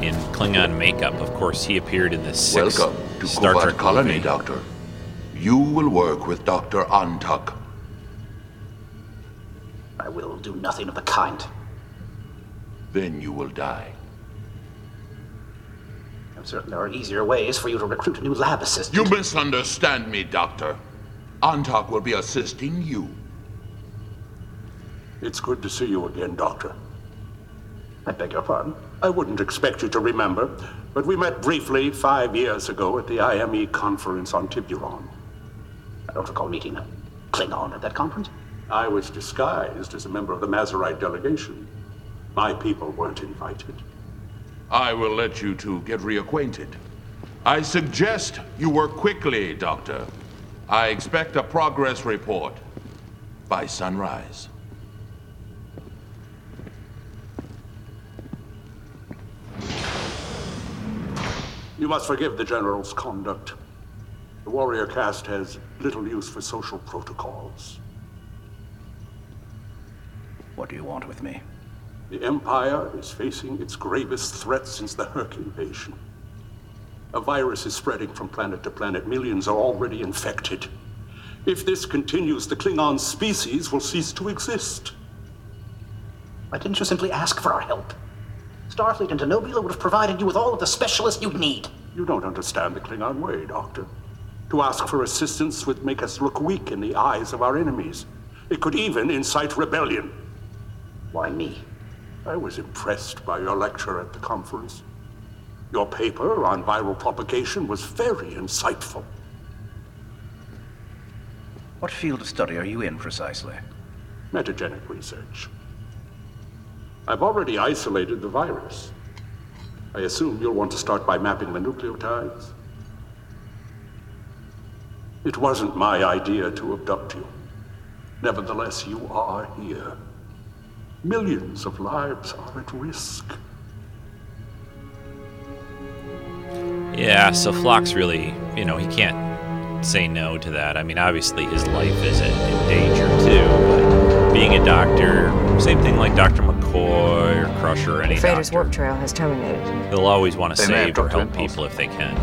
in Klingon makeup. Of course, he appeared in the sixth Welcome to Star Qu'Vat Trek Colony, movie. Doctor. You will work with Dr. Antaak. I will do nothing of the kind. Then you will die. I'm certain there are easier ways for you to recruit a new lab assistant. You misunderstand me, Doctor. Antaak will be assisting you. It's good to see you again, Doctor. I beg your pardon. I wouldn't expect you to remember, but we met briefly five years ago at the IME conference on Tiburon. I don't recall meeting a Klingon at that conference. I was disguised as a member of the Mazarite delegation. My people weren't invited. I will let you two get reacquainted. I suggest you work quickly, Doctor. I expect a progress report by sunrise. You must forgive the General's conduct. The warrior caste has little use for social protocols. What do you want with me? The Empire is facing its gravest threat since the Hur'q invasion. A virus is spreading from planet to planet. Millions are already infected. If this continues, the Klingon species will cease to exist. Why didn't you simply ask for our help? Starfleet and Denobula would have provided you with all of the specialists you'd need. You don't understand the Klingon way, Doctor. To ask for assistance would make us look weak in the eyes of our enemies. It could even incite rebellion. Why me? I was impressed by your lecture at the conference. Your paper on viral propagation was very insightful. What field of study are you in precisely? Metagenic research. I've already isolated the virus. I assume you'll want to start by mapping the nucleotides. It wasn't my idea to abduct you. Nevertheless, you are here. Millions of lives are at risk. Yeah, so Phlox's really, you know, he can't say no to that. I mean, obviously his life is in, danger too, but being a doctor, same thing like Dr. McCoy or Crusher or any Fader's doctor, warp trail has terminated. they'll always want to They save or help people if they can.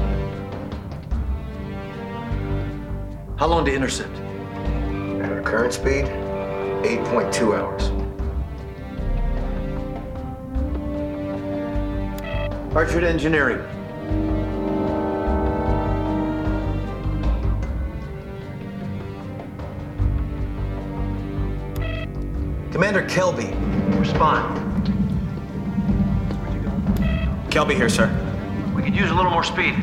How long to intercept? At our current speed, 8.2 hours. Archer Engineering. Commander Kelby, respond. Kelby here, sir. We could use a little more speed.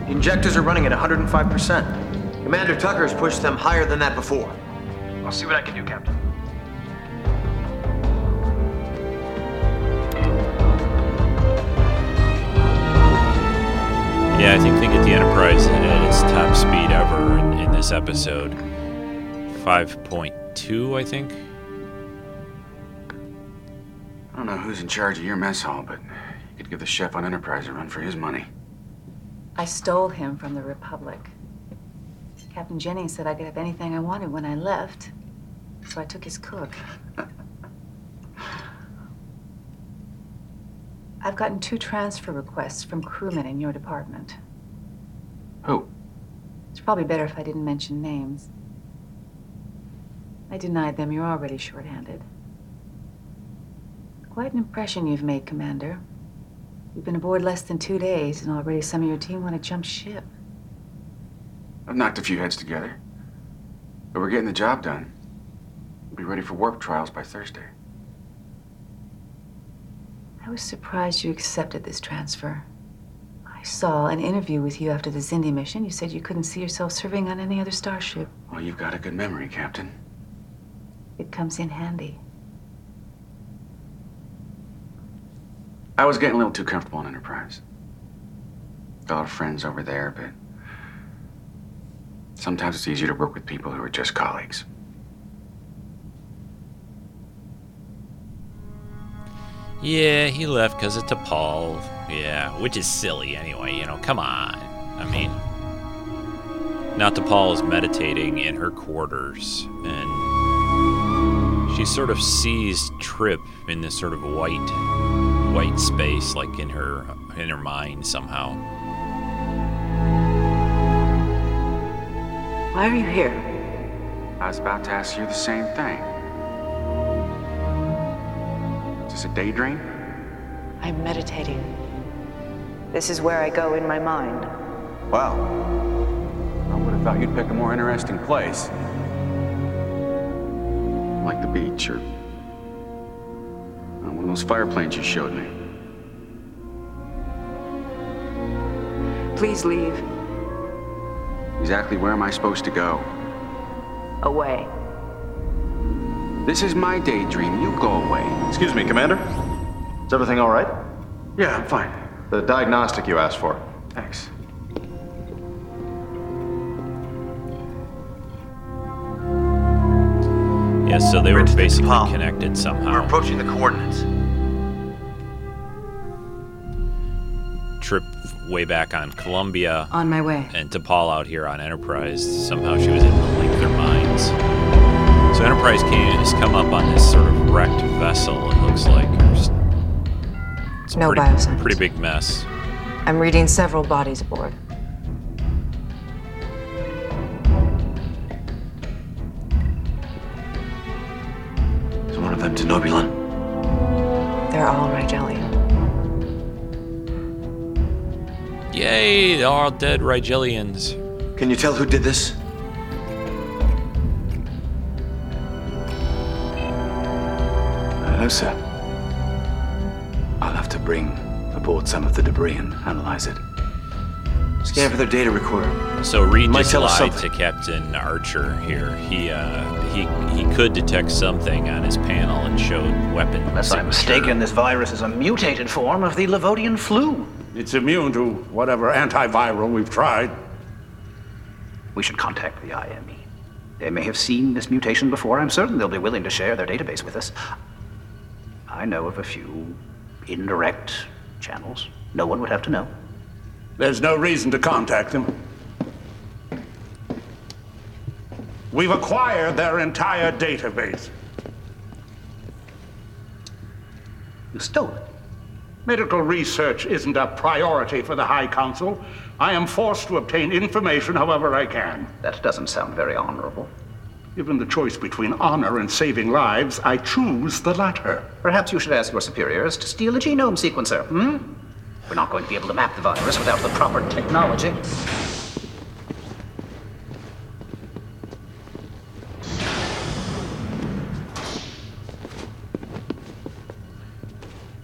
The injectors are running at 105%. Commander Tucker's pushed them higher than that before. I'll see what I can do, Captain. Yeah, I think they get the Enterprise at its top speed ever in, in this episode. 5.2, I think. I don't know who's in charge of your mess hall, but you could give the chef on Enterprise a run for his money. I stole him from the Republic. Captain Jennings said I could have anything I wanted when I left, so I took his cook. <laughs> I've gotten two transfer requests from crewmen in your department. Who? It's probably better if I didn't mention names. I denied them. You're already shorthanded. Quite an impression you've made, Commander. You've been aboard less than two days, and already some of your team want to jump ship. I've knocked a few heads together. But we're getting the job done. We'll be ready for warp trials by Thursday. I was surprised you accepted this transfer. I saw an interview with you after the Xindi mission. You said you couldn't see yourself serving on any other starship. Well, you've got a good memory, Captain. It comes in handy. I was getting a little too comfortable in Enterprise. Got a lot of friends over there, but sometimes it's easier to work with people who are just colleagues. Yeah, he left because of T'Pol. Yeah, which is silly anyway, you know, come on. I mean, now T'Pol is meditating in her quarters, and she sort of sees Trip in this sort of white, white space, like in her, in her mind somehow. Why are you here? I was about to ask you the same thing. Is this a daydream? I'm meditating. This is where I go in my mind. Wow. I would have thought you'd pick a more interesting place. Like the beach or one of those fire planes you showed me. Please leave. Exactly where am I supposed to go? Away. This is my daydream. You go away. Excuse me, Commander? Is everything all right? Yeah, I'm fine. The diagnostic you asked for. Thanks. Were Bridge basically T'Pol. connected somehow. We're approaching the coordinates. Trip way back on Columbia. On my way. And T'Pol out here on Enterprise. Somehow she was able to link their minds. So Enterprise came, has come up on this sort of wrecked vessel, it looks like. There's- It's No pretty, biosigns. pretty big mess. I'm reading several bodies aboard. One of them Denobulan? They're all Rigelian. Yay, they're all dead Rigelians. Can you tell who did this? Hello, sir. I'll have to bring aboard some of the debris and analyze it. Scan for their data recorder. So Reed Might just lied to Captain Archer here. He uh, he he could detect something on his panel and showed weapon. Unless I'm mistaken, this virus is a mutated form of the Levodian flu. It's immune to whatever antiviral we've tried. We should contact the IME. They may have seen this mutation before. I'm certain they'll be willing to share their database with us. I know of a few indirect channels. No one would have to know. There's no reason to contact them. We've acquired their entire database. You stole it. Medical research isn't a priority for the High Council. I am forced to obtain information however I can. That doesn't sound very honorable. Given the choice between honor and saving lives, I choose the latter. Perhaps you should ask your superiors to steal a genome sequencer, hmm? We're not going to be able to map the virus without the proper technology.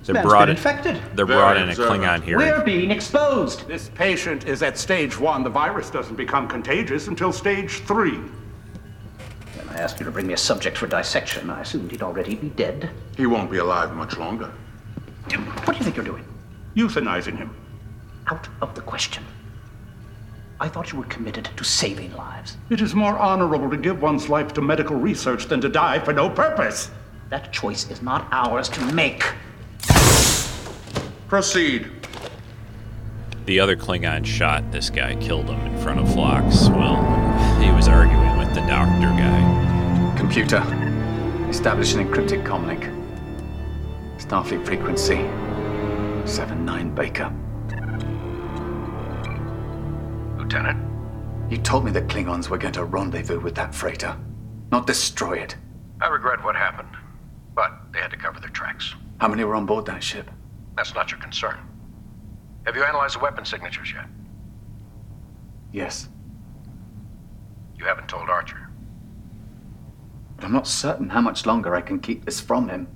They're Man's brought been in, infected. They're brought in a Klingon here. We're being exposed. This patient is at stage one. The virus doesn't become contagious until stage three. When I asked you to bring me a subject for dissection, I assumed he'd already be dead. He won't be alive much longer. What do you think you're doing? Euthanizing him. Out of the question. I thought you were committed to saving lives. It is more honorable to give one's life to medical research than to die for no purpose. That choice is not ours to make. Proceed. The other Klingon shot this guy, killed him in front of Phlox. Well, he was arguing with the doctor guy. Computer, establish an encrypted comlink. Starfleet frequency 79 Baker. Lieutenant? You told me that Klingons were going to rendezvous with that freighter, not destroy it. I regret what happened, but they had to cover their tracks. How many were on board that ship? That's not your concern. Have you analyzed the weapon signatures yet? Yes, You haven't told Archer. but I'm not certain how much longer I can keep this from him.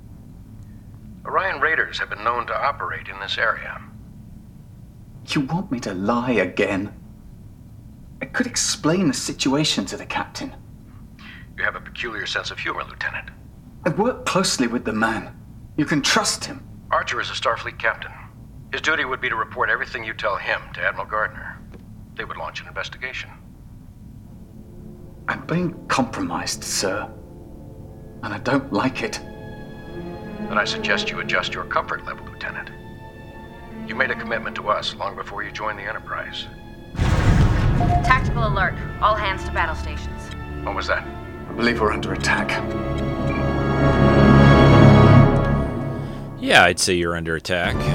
Orion raiders have been known to operate in this area. You want me to lie again? I could explain the situation to the captain. You have a peculiar sense of humor, Lieutenant. I work closely with the man. You can trust him. Archer is a Starfleet captain. His duty would be to report everything you tell him to Admiral Gardner. They would launch an investigation. I'm being compromised, sir. And I don't like it. Then I suggest you adjust your comfort level, Lieutenant. You made a commitment to us long before you joined the Enterprise. Tactical alert. All hands to battle stations. What was that? I believe we're under attack. Yeah, I'd say you're under attack. Looks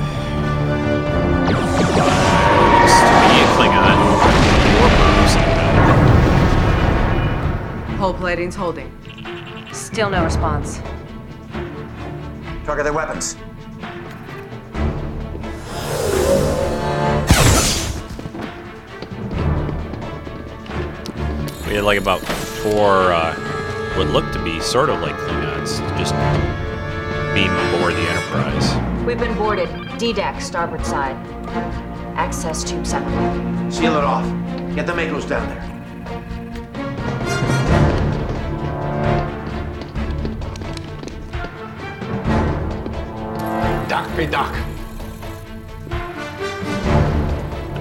to be a Klingon. Hull plating's holding. Still no response. Target their weapons. We had like about four, uh, what looked to be sort of like Klingons, just beam aboard the Enterprise. We've been boarded. D-deck, starboard side. Access tube separate. Seal it off. Get the MACOs down there. Doc, hey, Doc.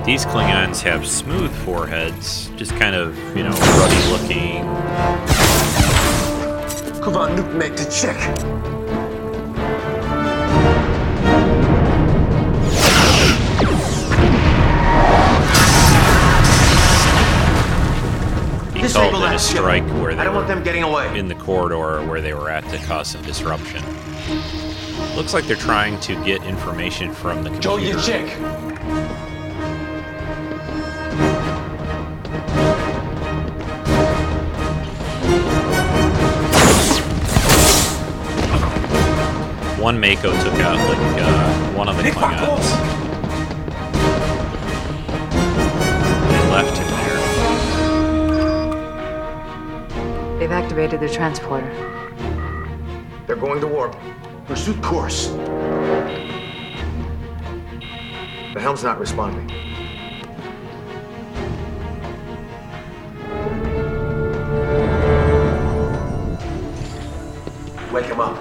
These Klingons have smooth foreheads, just kind of, you know, ruddy looking. Come on, Nuke, make the check. He Disable in a ship. strike where they I don't want them getting away. in the corridor where they were at to cause some disruption. Looks like they're trying to get information from the Joe, computer. you check. One MACO took out like uh, one of the Klingons. Activated the transporter. They're going to warp. Pursuit course. The helm's not responding. Wake him up.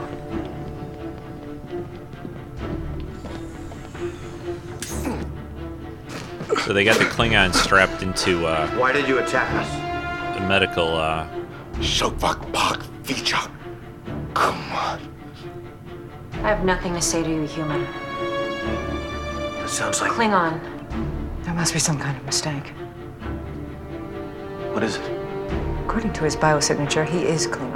So they got the Klingons strapped into uh, Why did you attack us? a medical. Uh, Shokvak Pak Vicha. Come on. I have nothing to say to you, human. That sounds like. Klingon. There must be some kind of mistake. What is it? According to his biosignature, he is Klingon.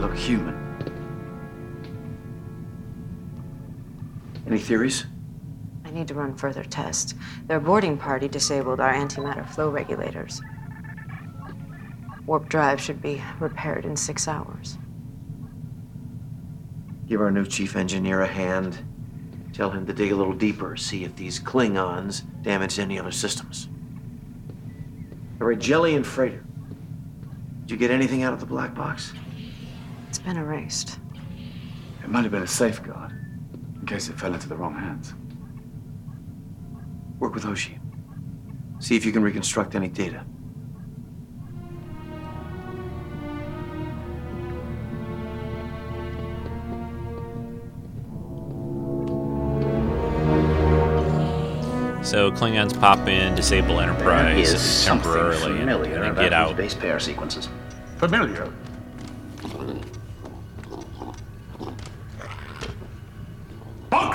Look human. Any theories? I need to run further tests. Their boarding party disabled our antimatter flow regulators. Warp drive should be repaired in six hours. Give our new chief engineer a hand. Tell him to dig a little deeper, see if these Klingons damaged any other systems. The Rigelian freighter. Did you get anything out of the black box? It's been erased. It might have been a safeguard, in case it fell into the wrong hands. Work with Hoshi. See if you can reconstruct any data. so Klingons pop in, disable Enterprise temporarily, and, familiar and then get out. base pair sequences. Familiar.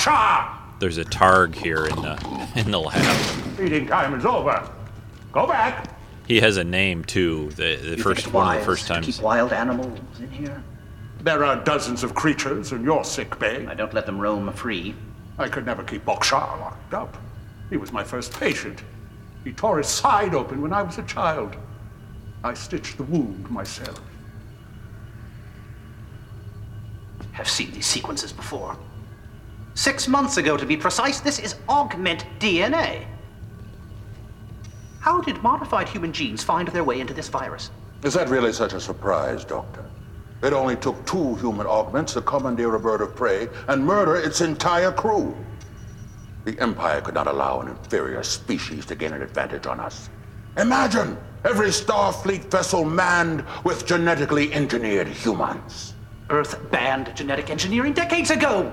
Boksha! There's a Targ here in the in the lab. Feeding time is over. Go back. He has a name too. The the first one of the first wise to times. Keep wild animals in here. There are dozens of creatures in your sick bay. I don't let them roam free. I could never keep Boksha locked up. He was my first patient. He tore his side open when I was a child. I stitched the wound myself. Have seen these sequences before. Six months ago, to be precise, this is augment DNA. How did modified human genes find their way into this virus? Is that really such a surprise, Doctor? It only took two human augments to commandeer a bird of prey and murder its entire crew. The Empire could not allow an inferior species to gain an advantage on us. Imagine every Starfleet vessel manned with genetically engineered humans. Earth banned genetic engineering decades ago.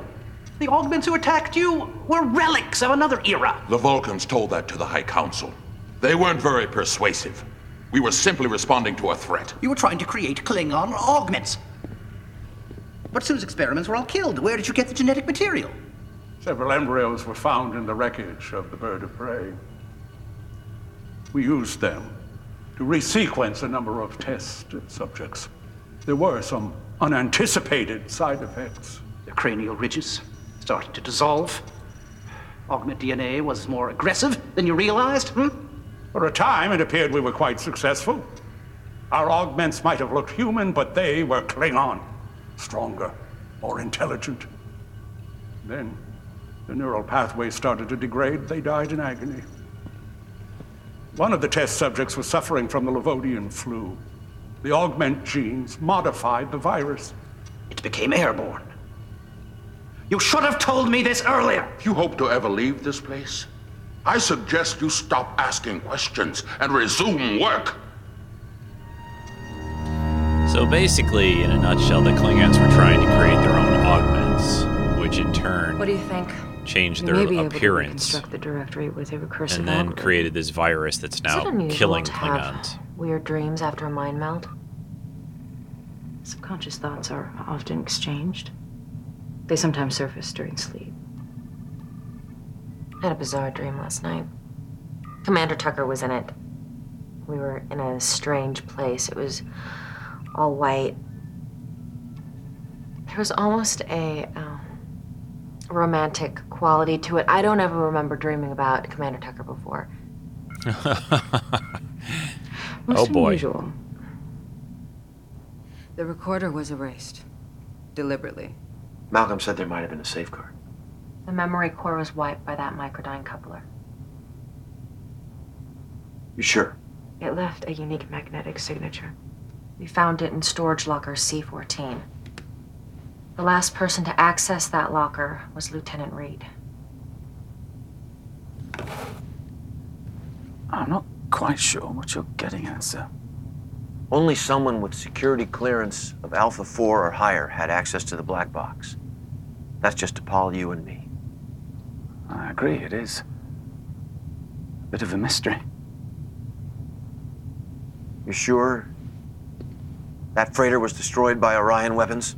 The augments who attacked you were relics of another era. The Vulcans told that to the High Council. They weren't very persuasive. We were simply responding to a threat. You were trying to create Klingon augments. But Sue's experiments were all killed. Where did you get the genetic material? Several embryos were found in the wreckage of the bird of prey. We used them to resequence a number of test subjects. There were some unanticipated side effects. The cranial ridges started to dissolve. Augment DNA was more aggressive than you realized, hmm? For a time, it appeared we were quite successful. Our augments might have looked human, but they were Klingon. Stronger, more intelligent. Then, the neural pathways started to degrade. They died in agony. One of the test subjects was suffering from the Levodian flu. The augment genes modified the virus. It became airborne. You should have told me this earlier. If you hope to ever leave this place, I suggest you stop asking questions and resume work. So basically, in a nutshell, the Klingons were trying to create their own augments, which in turn What do you think? changed their may be able to appearance the directory with a recursive and then algorithm. created this virus that's now unusual killing to have Klingons. Weird dreams after a mind meld. Subconscious thoughts are often exchanged. They sometimes surface during sleep. I had a bizarre dream last night. Commander Tucker was in it. We were in a strange place. It was all white. There was almost a uh, romantic quality to it. I don't ever remember dreaming about Commander Tucker before. <laughs> Most oh boy. unusual. The recorder was erased. Deliberately. Malcolm said there might have been a safeguard. The memory core was wiped by that microdyne coupler. You sure? It left a unique magnetic signature. We found it in storage locker C14. The last person to access that locker was Lieutenant Reed. I'm not quite sure what you're getting at, sir. Only someone with security clearance of Alpha 4 or higher had access to the black box. That's just to Paul, you, and me. I agree, it is. A bit of a mystery. You sure that freighter was destroyed by Orion weapons?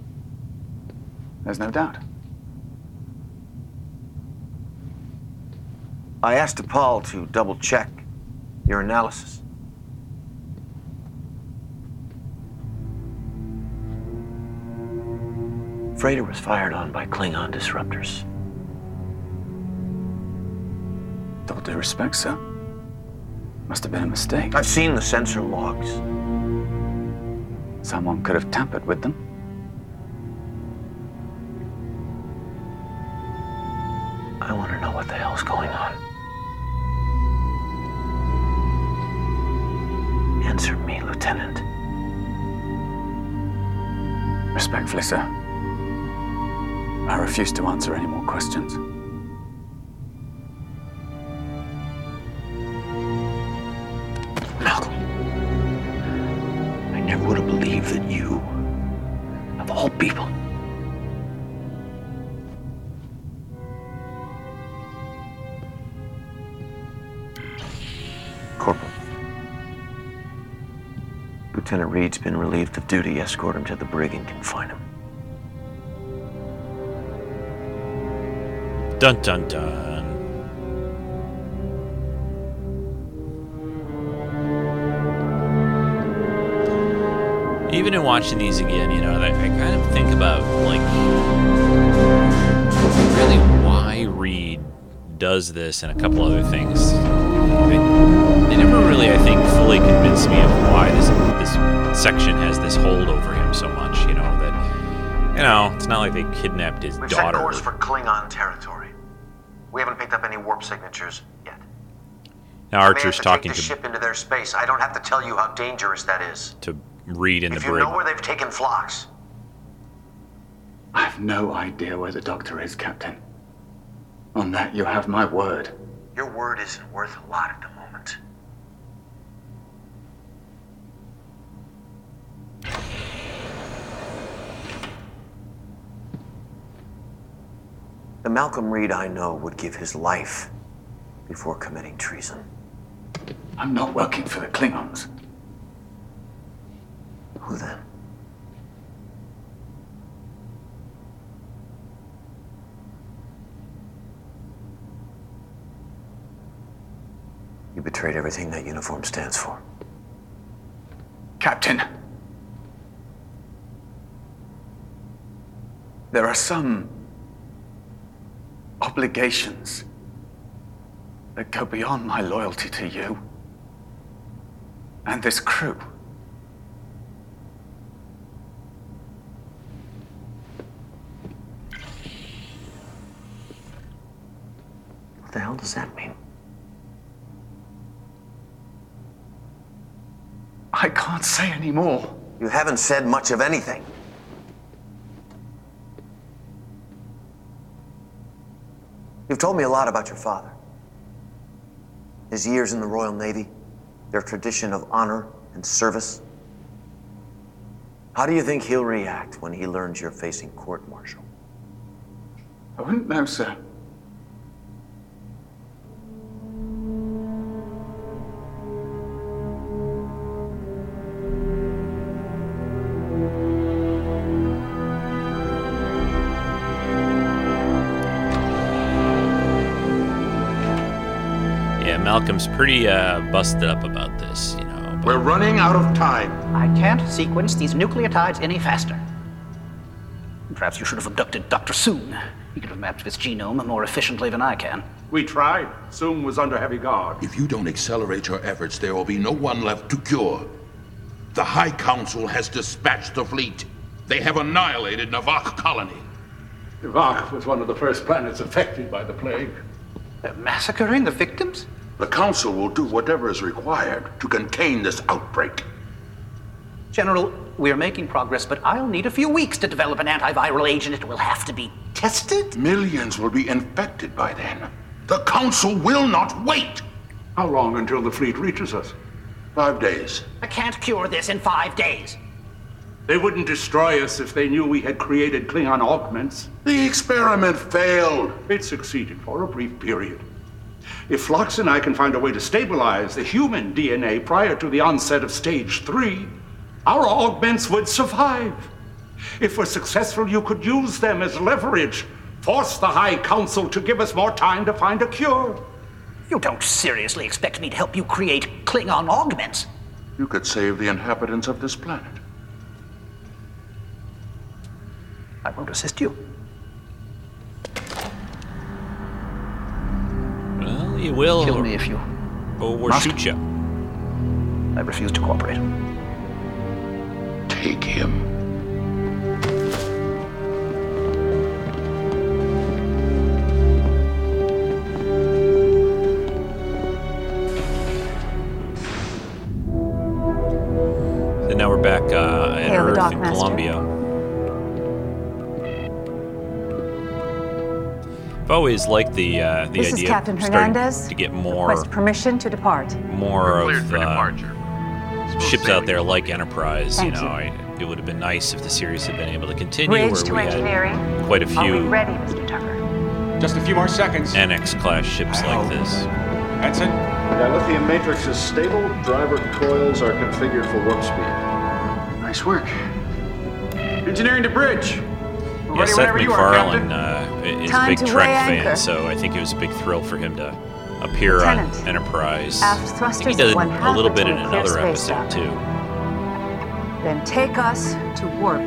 There's no doubt. I asked Paul to double check your analysis. The freighter was fired on by Klingon disruptors. With all due respect, sir. Must have been a mistake. I've seen the sensor logs. Someone could have tampered with them. I refuse to answer any more questions. Malcolm. I never would have believed that you, of all people, Corporal. Lieutenant Reed's been relieved of duty. Escort him to the brig and confine him. Dun dun dun. Even in watching these again, you know, I, I kind of think about like really why Reed does this and a couple other things. They, they never really, I think, fully convinced me of why this this section has this hold over him so much. You know that You know, it's not like they kidnapped his We've daughter. set course for Klingon territory. Signatures yet. Now Archer's have to talking take the to ship into their space. I don't have to tell you how dangerous that is. to read in the If you know where they've taken Phlox. I've no idea where the doctor is, Captain. On that, you have my word. your word isn't worth a lot at the moment. The Malcolm Reed I know would give his life before committing treason. I'm not working for the Klingons. Who then? You betrayed everything that uniform stands for. Captain. There are some obligations that go beyond my loyalty to you and this crew. What the hell does that mean? I can't say any more. You haven't said much of anything. You've told me a lot about your father. His years in the Royal Navy, their tradition of honor and service. How do you think he'll react when he learns you're facing court martial? I wouldn't know, sir. Yeah, Malcolm's pretty uh, busted up about this, you know. We're running out of time. I can't sequence these nucleotides any faster. Perhaps you should have abducted Dr. Soong. He could have mapped this genome more efficiently than I can. We tried. Soong was under heavy guard. If you don't accelerate your efforts, there will be no one left to cure. The High Council has dispatched the fleet. They have annihilated Navak colony. Ivak was one of the first planets affected by the plague. They're massacring the victims? The Council will do whatever is required to contain this outbreak. General, we're making progress, but I'll need a few weeks to develop an antiviral agent. It will have to be tested. Millions will be infected by then. The Council will not wait. How long until the fleet reaches us? Five days. I can't cure this in five days. They wouldn't destroy us if they knew we had created Klingon augments. The experiment failed. It succeeded for a brief period. If Phlox and I can find a way to stabilize the human DNA prior to the onset of stage three, our augments would survive. If we're successful, you could use them as leverage. Force the High Council to give us more time to find a cure. You don't seriously expect me to help you create Klingon augments? You could save the inhabitants of this planet. I won't assist you. Well, you will. Kill me if you Or we'll must. shoot you. I refuse to cooperate. Take him. So now we're back uh, at Hail Earth in Master. Always liked the uh, the This is idea Captain of Hernandez. to get more Request permission to depart. more of uh, ships out there like Enterprise. Thank you know, you. I, it would have been nice if the series had been able to continue Bridge where to we engineering. had quite a Are we few ready, Mr. Tucker? Just a few more seconds. NX class ships like this. Ensign? Yeah, lithium matrix is stable. Driver coils are configured for warp speed. Nice work. Engineering to bridge. We're Yeah, ready Seth whenever you are, MacFarlane uh, is Time a big Trek fan, anchor. so I think it was a big thrill for him to appear Lieutenant, on Enterprise. I think he did a little bit in until we clear another episode dock. too. Then take us to warp.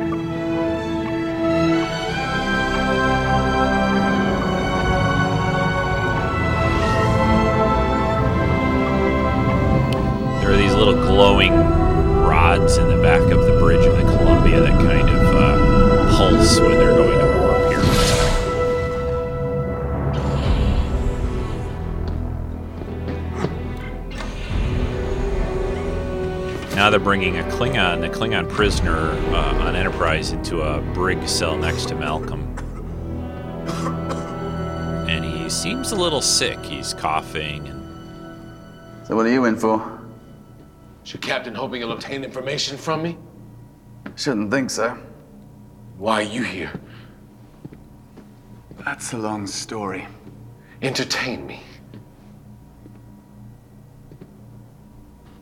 Bringing a Klingon, a Klingon prisoner uh, on Enterprise, into a brig cell next to Malcolm. And he seems a little sick. He's coughing and So what are you in for? Is your captain hoping you'll obtain information from me? Shouldn't think so. Why are you here? That's a long story. Entertain me.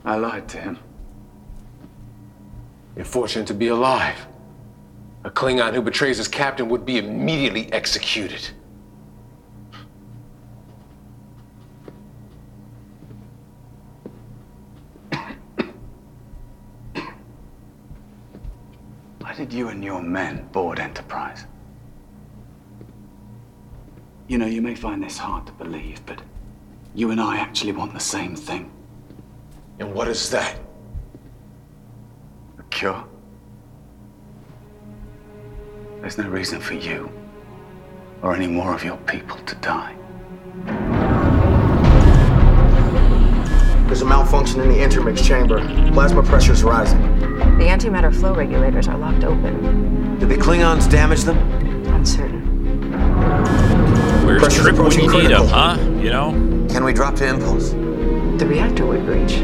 I lied to him. You're fortunate to be alive. A Klingon who betrays his captain would be immediately executed. Why did you and your men board Enterprise? You know, you may find this hard to believe, but you and I actually want the same thing. And what is that? A cure. There's no reason for you or any more of your people to die. There's a malfunction in the intermix chamber. Plasma pressure's rising. The antimatter flow regulators are locked open. Did the Klingons damage them? Uncertain. Where's Pressure's Trip when approaching you need him, huh? You know? Can we drop to impulse? The reactor would breach.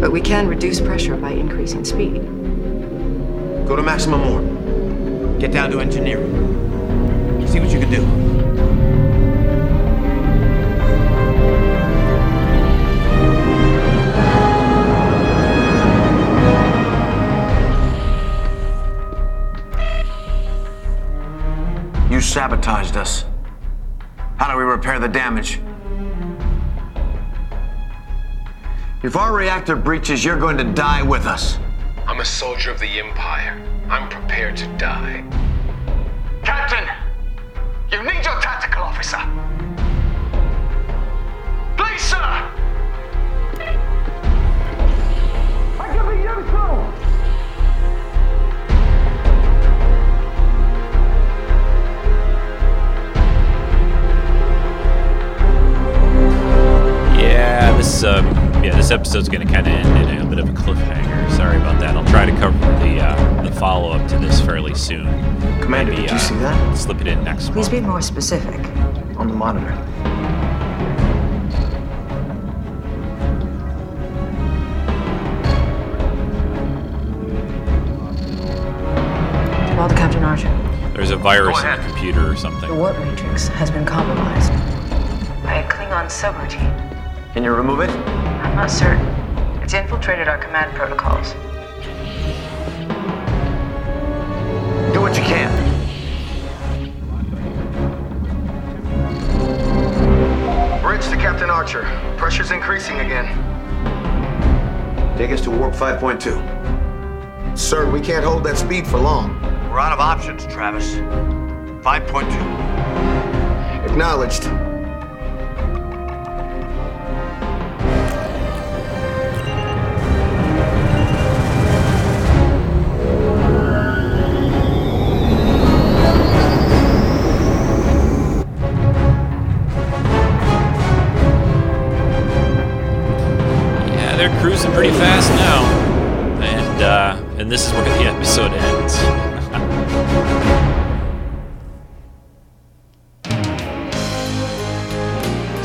But we can reduce pressure by increasing speed. Go to maximum warp. Get down to engineering. See what you can do. You sabotaged us. How do we repair the damage? If our reactor breaches, you're going to die with us. I'm a soldier of the Empire. I'm prepared to die. Captain! You need your tactical officer! Please, sir! I can be useful! Yeah, this um, yeah, this episode's gonna kind of end in a bit of a cliffhanger. Sorry about that. I'll try to cover the uh, the follow up to this fairly soon. Commander, Maybe, did you uh, see that? Slip it in next Please month. be more specific. On the monitor. Well, Captain Archer, There's a virus in the computer or something. the warp matrix has been compromised by a Klingon subroutine. Can you remove it? I'm not certain. It's infiltrated our command protocols. Do what you can. Bridge to Captain Archer. Pressure's increasing again. Take us to warp 5.2. Sir, we can't hold that speed for long. We're out of options, Travis. 5.2. Acknowledged. They're cruising pretty fast now, and uh, and this is where the episode ends. <laughs>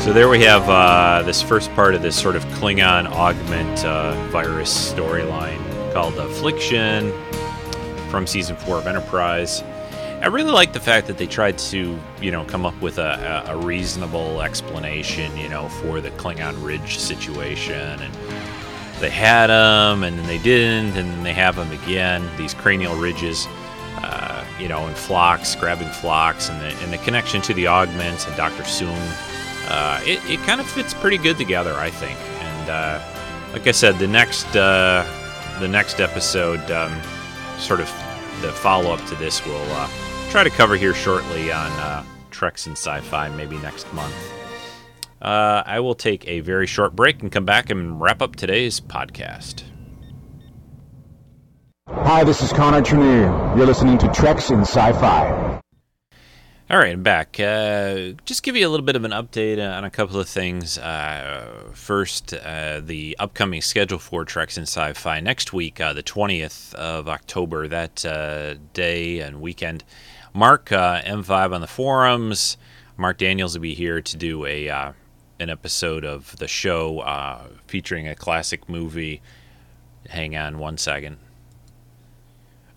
So there we have uh, this first part of this sort of Klingon augment uh, virus storyline called Affliction from season four of Enterprise. I really like the fact that they tried to, you know, come up with a, a, reasonable explanation, you know, for the Klingon Ridge situation. And they had them, and then they didn't, and then they have them again. These cranial ridges, uh, you know, and Phlox, grabbing Phlox, and the, and the connection to the augments and Dr. Soong. Uh, it, it kind of fits pretty good together, I think. And uh, like I said, the next uh, the next episode, um, sort of the follow up to this, we'll uh, try to cover here shortly on uh, Treks and Sci-Fi, maybe next month. Uh, I will take a very short break and come back and wrap up today's podcast. Hi, this is Connor Trinneer. You're listening to Treks in Sci-Fi. All right, I'm back. Uh, just give you a little bit of an update on a couple of things. Uh, first, uh, the upcoming schedule for Treks in Sci-Fi next week, uh, the 20th of October, that uh, day and weekend. Mark uh, M5 on the forums. Mark Daniels will be here to do a an episode of the show featuring a classic movie. Hang on one second.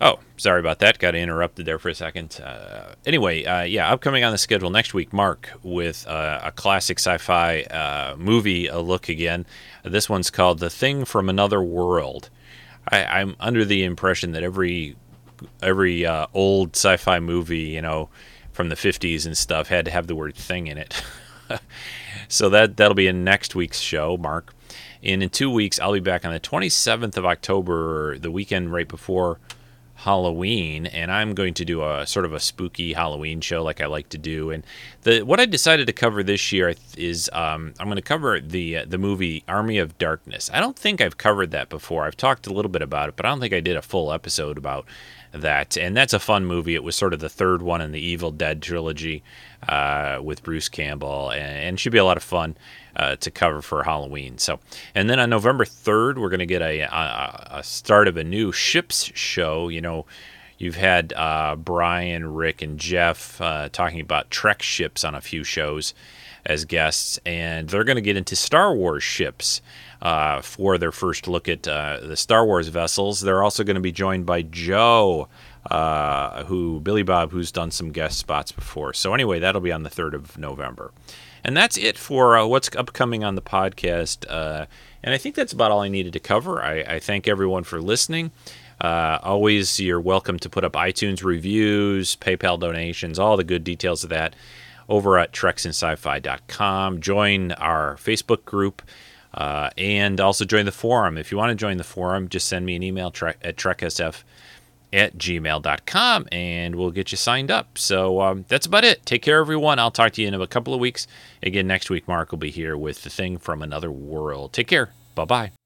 Oh, sorry about that. Got interrupted there for a second. Uh, anyway, uh, yeah, upcoming on the schedule next week, Mark with uh, a classic sci-fi uh, movie a look again. This one's called "The Thing from Another World." I, am under the impression that every every uh, old sci-fi movie, you know, from the '50s and stuff, had to have the word "thing" in it. <laughs> so that that'll be in next week's show, Mark. And in two weeks, I'll be back on the 27th of October, the weekend right before Halloween, and I'm going to do a sort of a spooky Halloween show like I like to do. And the what I decided to cover this year is um, I'm going to cover the uh, the movie Army of Darkness. I don't think I've covered that before. I've talked a little bit about it, but I don't think I did a full episode about that. And that's a fun movie. It was sort of the third one in the Evil Dead trilogy uh, with Bruce Campbell, and, and should be a lot of fun uh, to cover for Halloween. So, and then on November 3rd, we're going to get a, a, a, start of a new ships show. You know, you've had uh, Brian, Rick, and Jeff uh, talking about Trek ships on a few shows as guests, and they're going to get into Star Wars ships. Uh, for their first look at uh, the Star Wars vessels, they're also going to be joined by Joe, uh, who Billy Bob, who's done some guest spots before. So anyway, that'll be on the third of November. And that's it for uh, what's upcoming on the podcast. Uh, and I think that's about all I needed to cover. I, I thank everyone for listening. Uh, always, you're welcome to put up iTunes reviews, PayPal donations, all the good details of that over at treksinsci-fi.com. Join our Facebook group. Uh, and also join the forum. If you want to join the forum, just send me an email tre- at treksf at gmail.com and we'll get you signed up. So um, that's about it. Take care, everyone. I'll talk to you in a couple of weeks. Again, next week, Mark will be here with the thing from another world. Take care. Bye bye.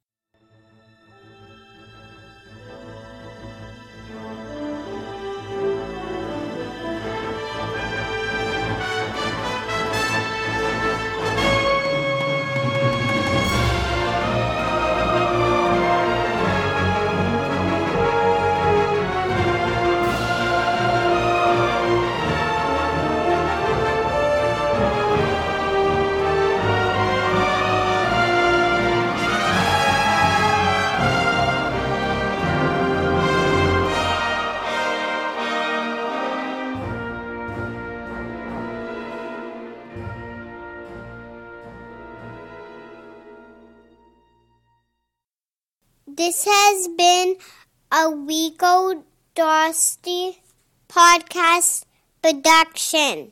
This has been a Rico Dosty podcast production.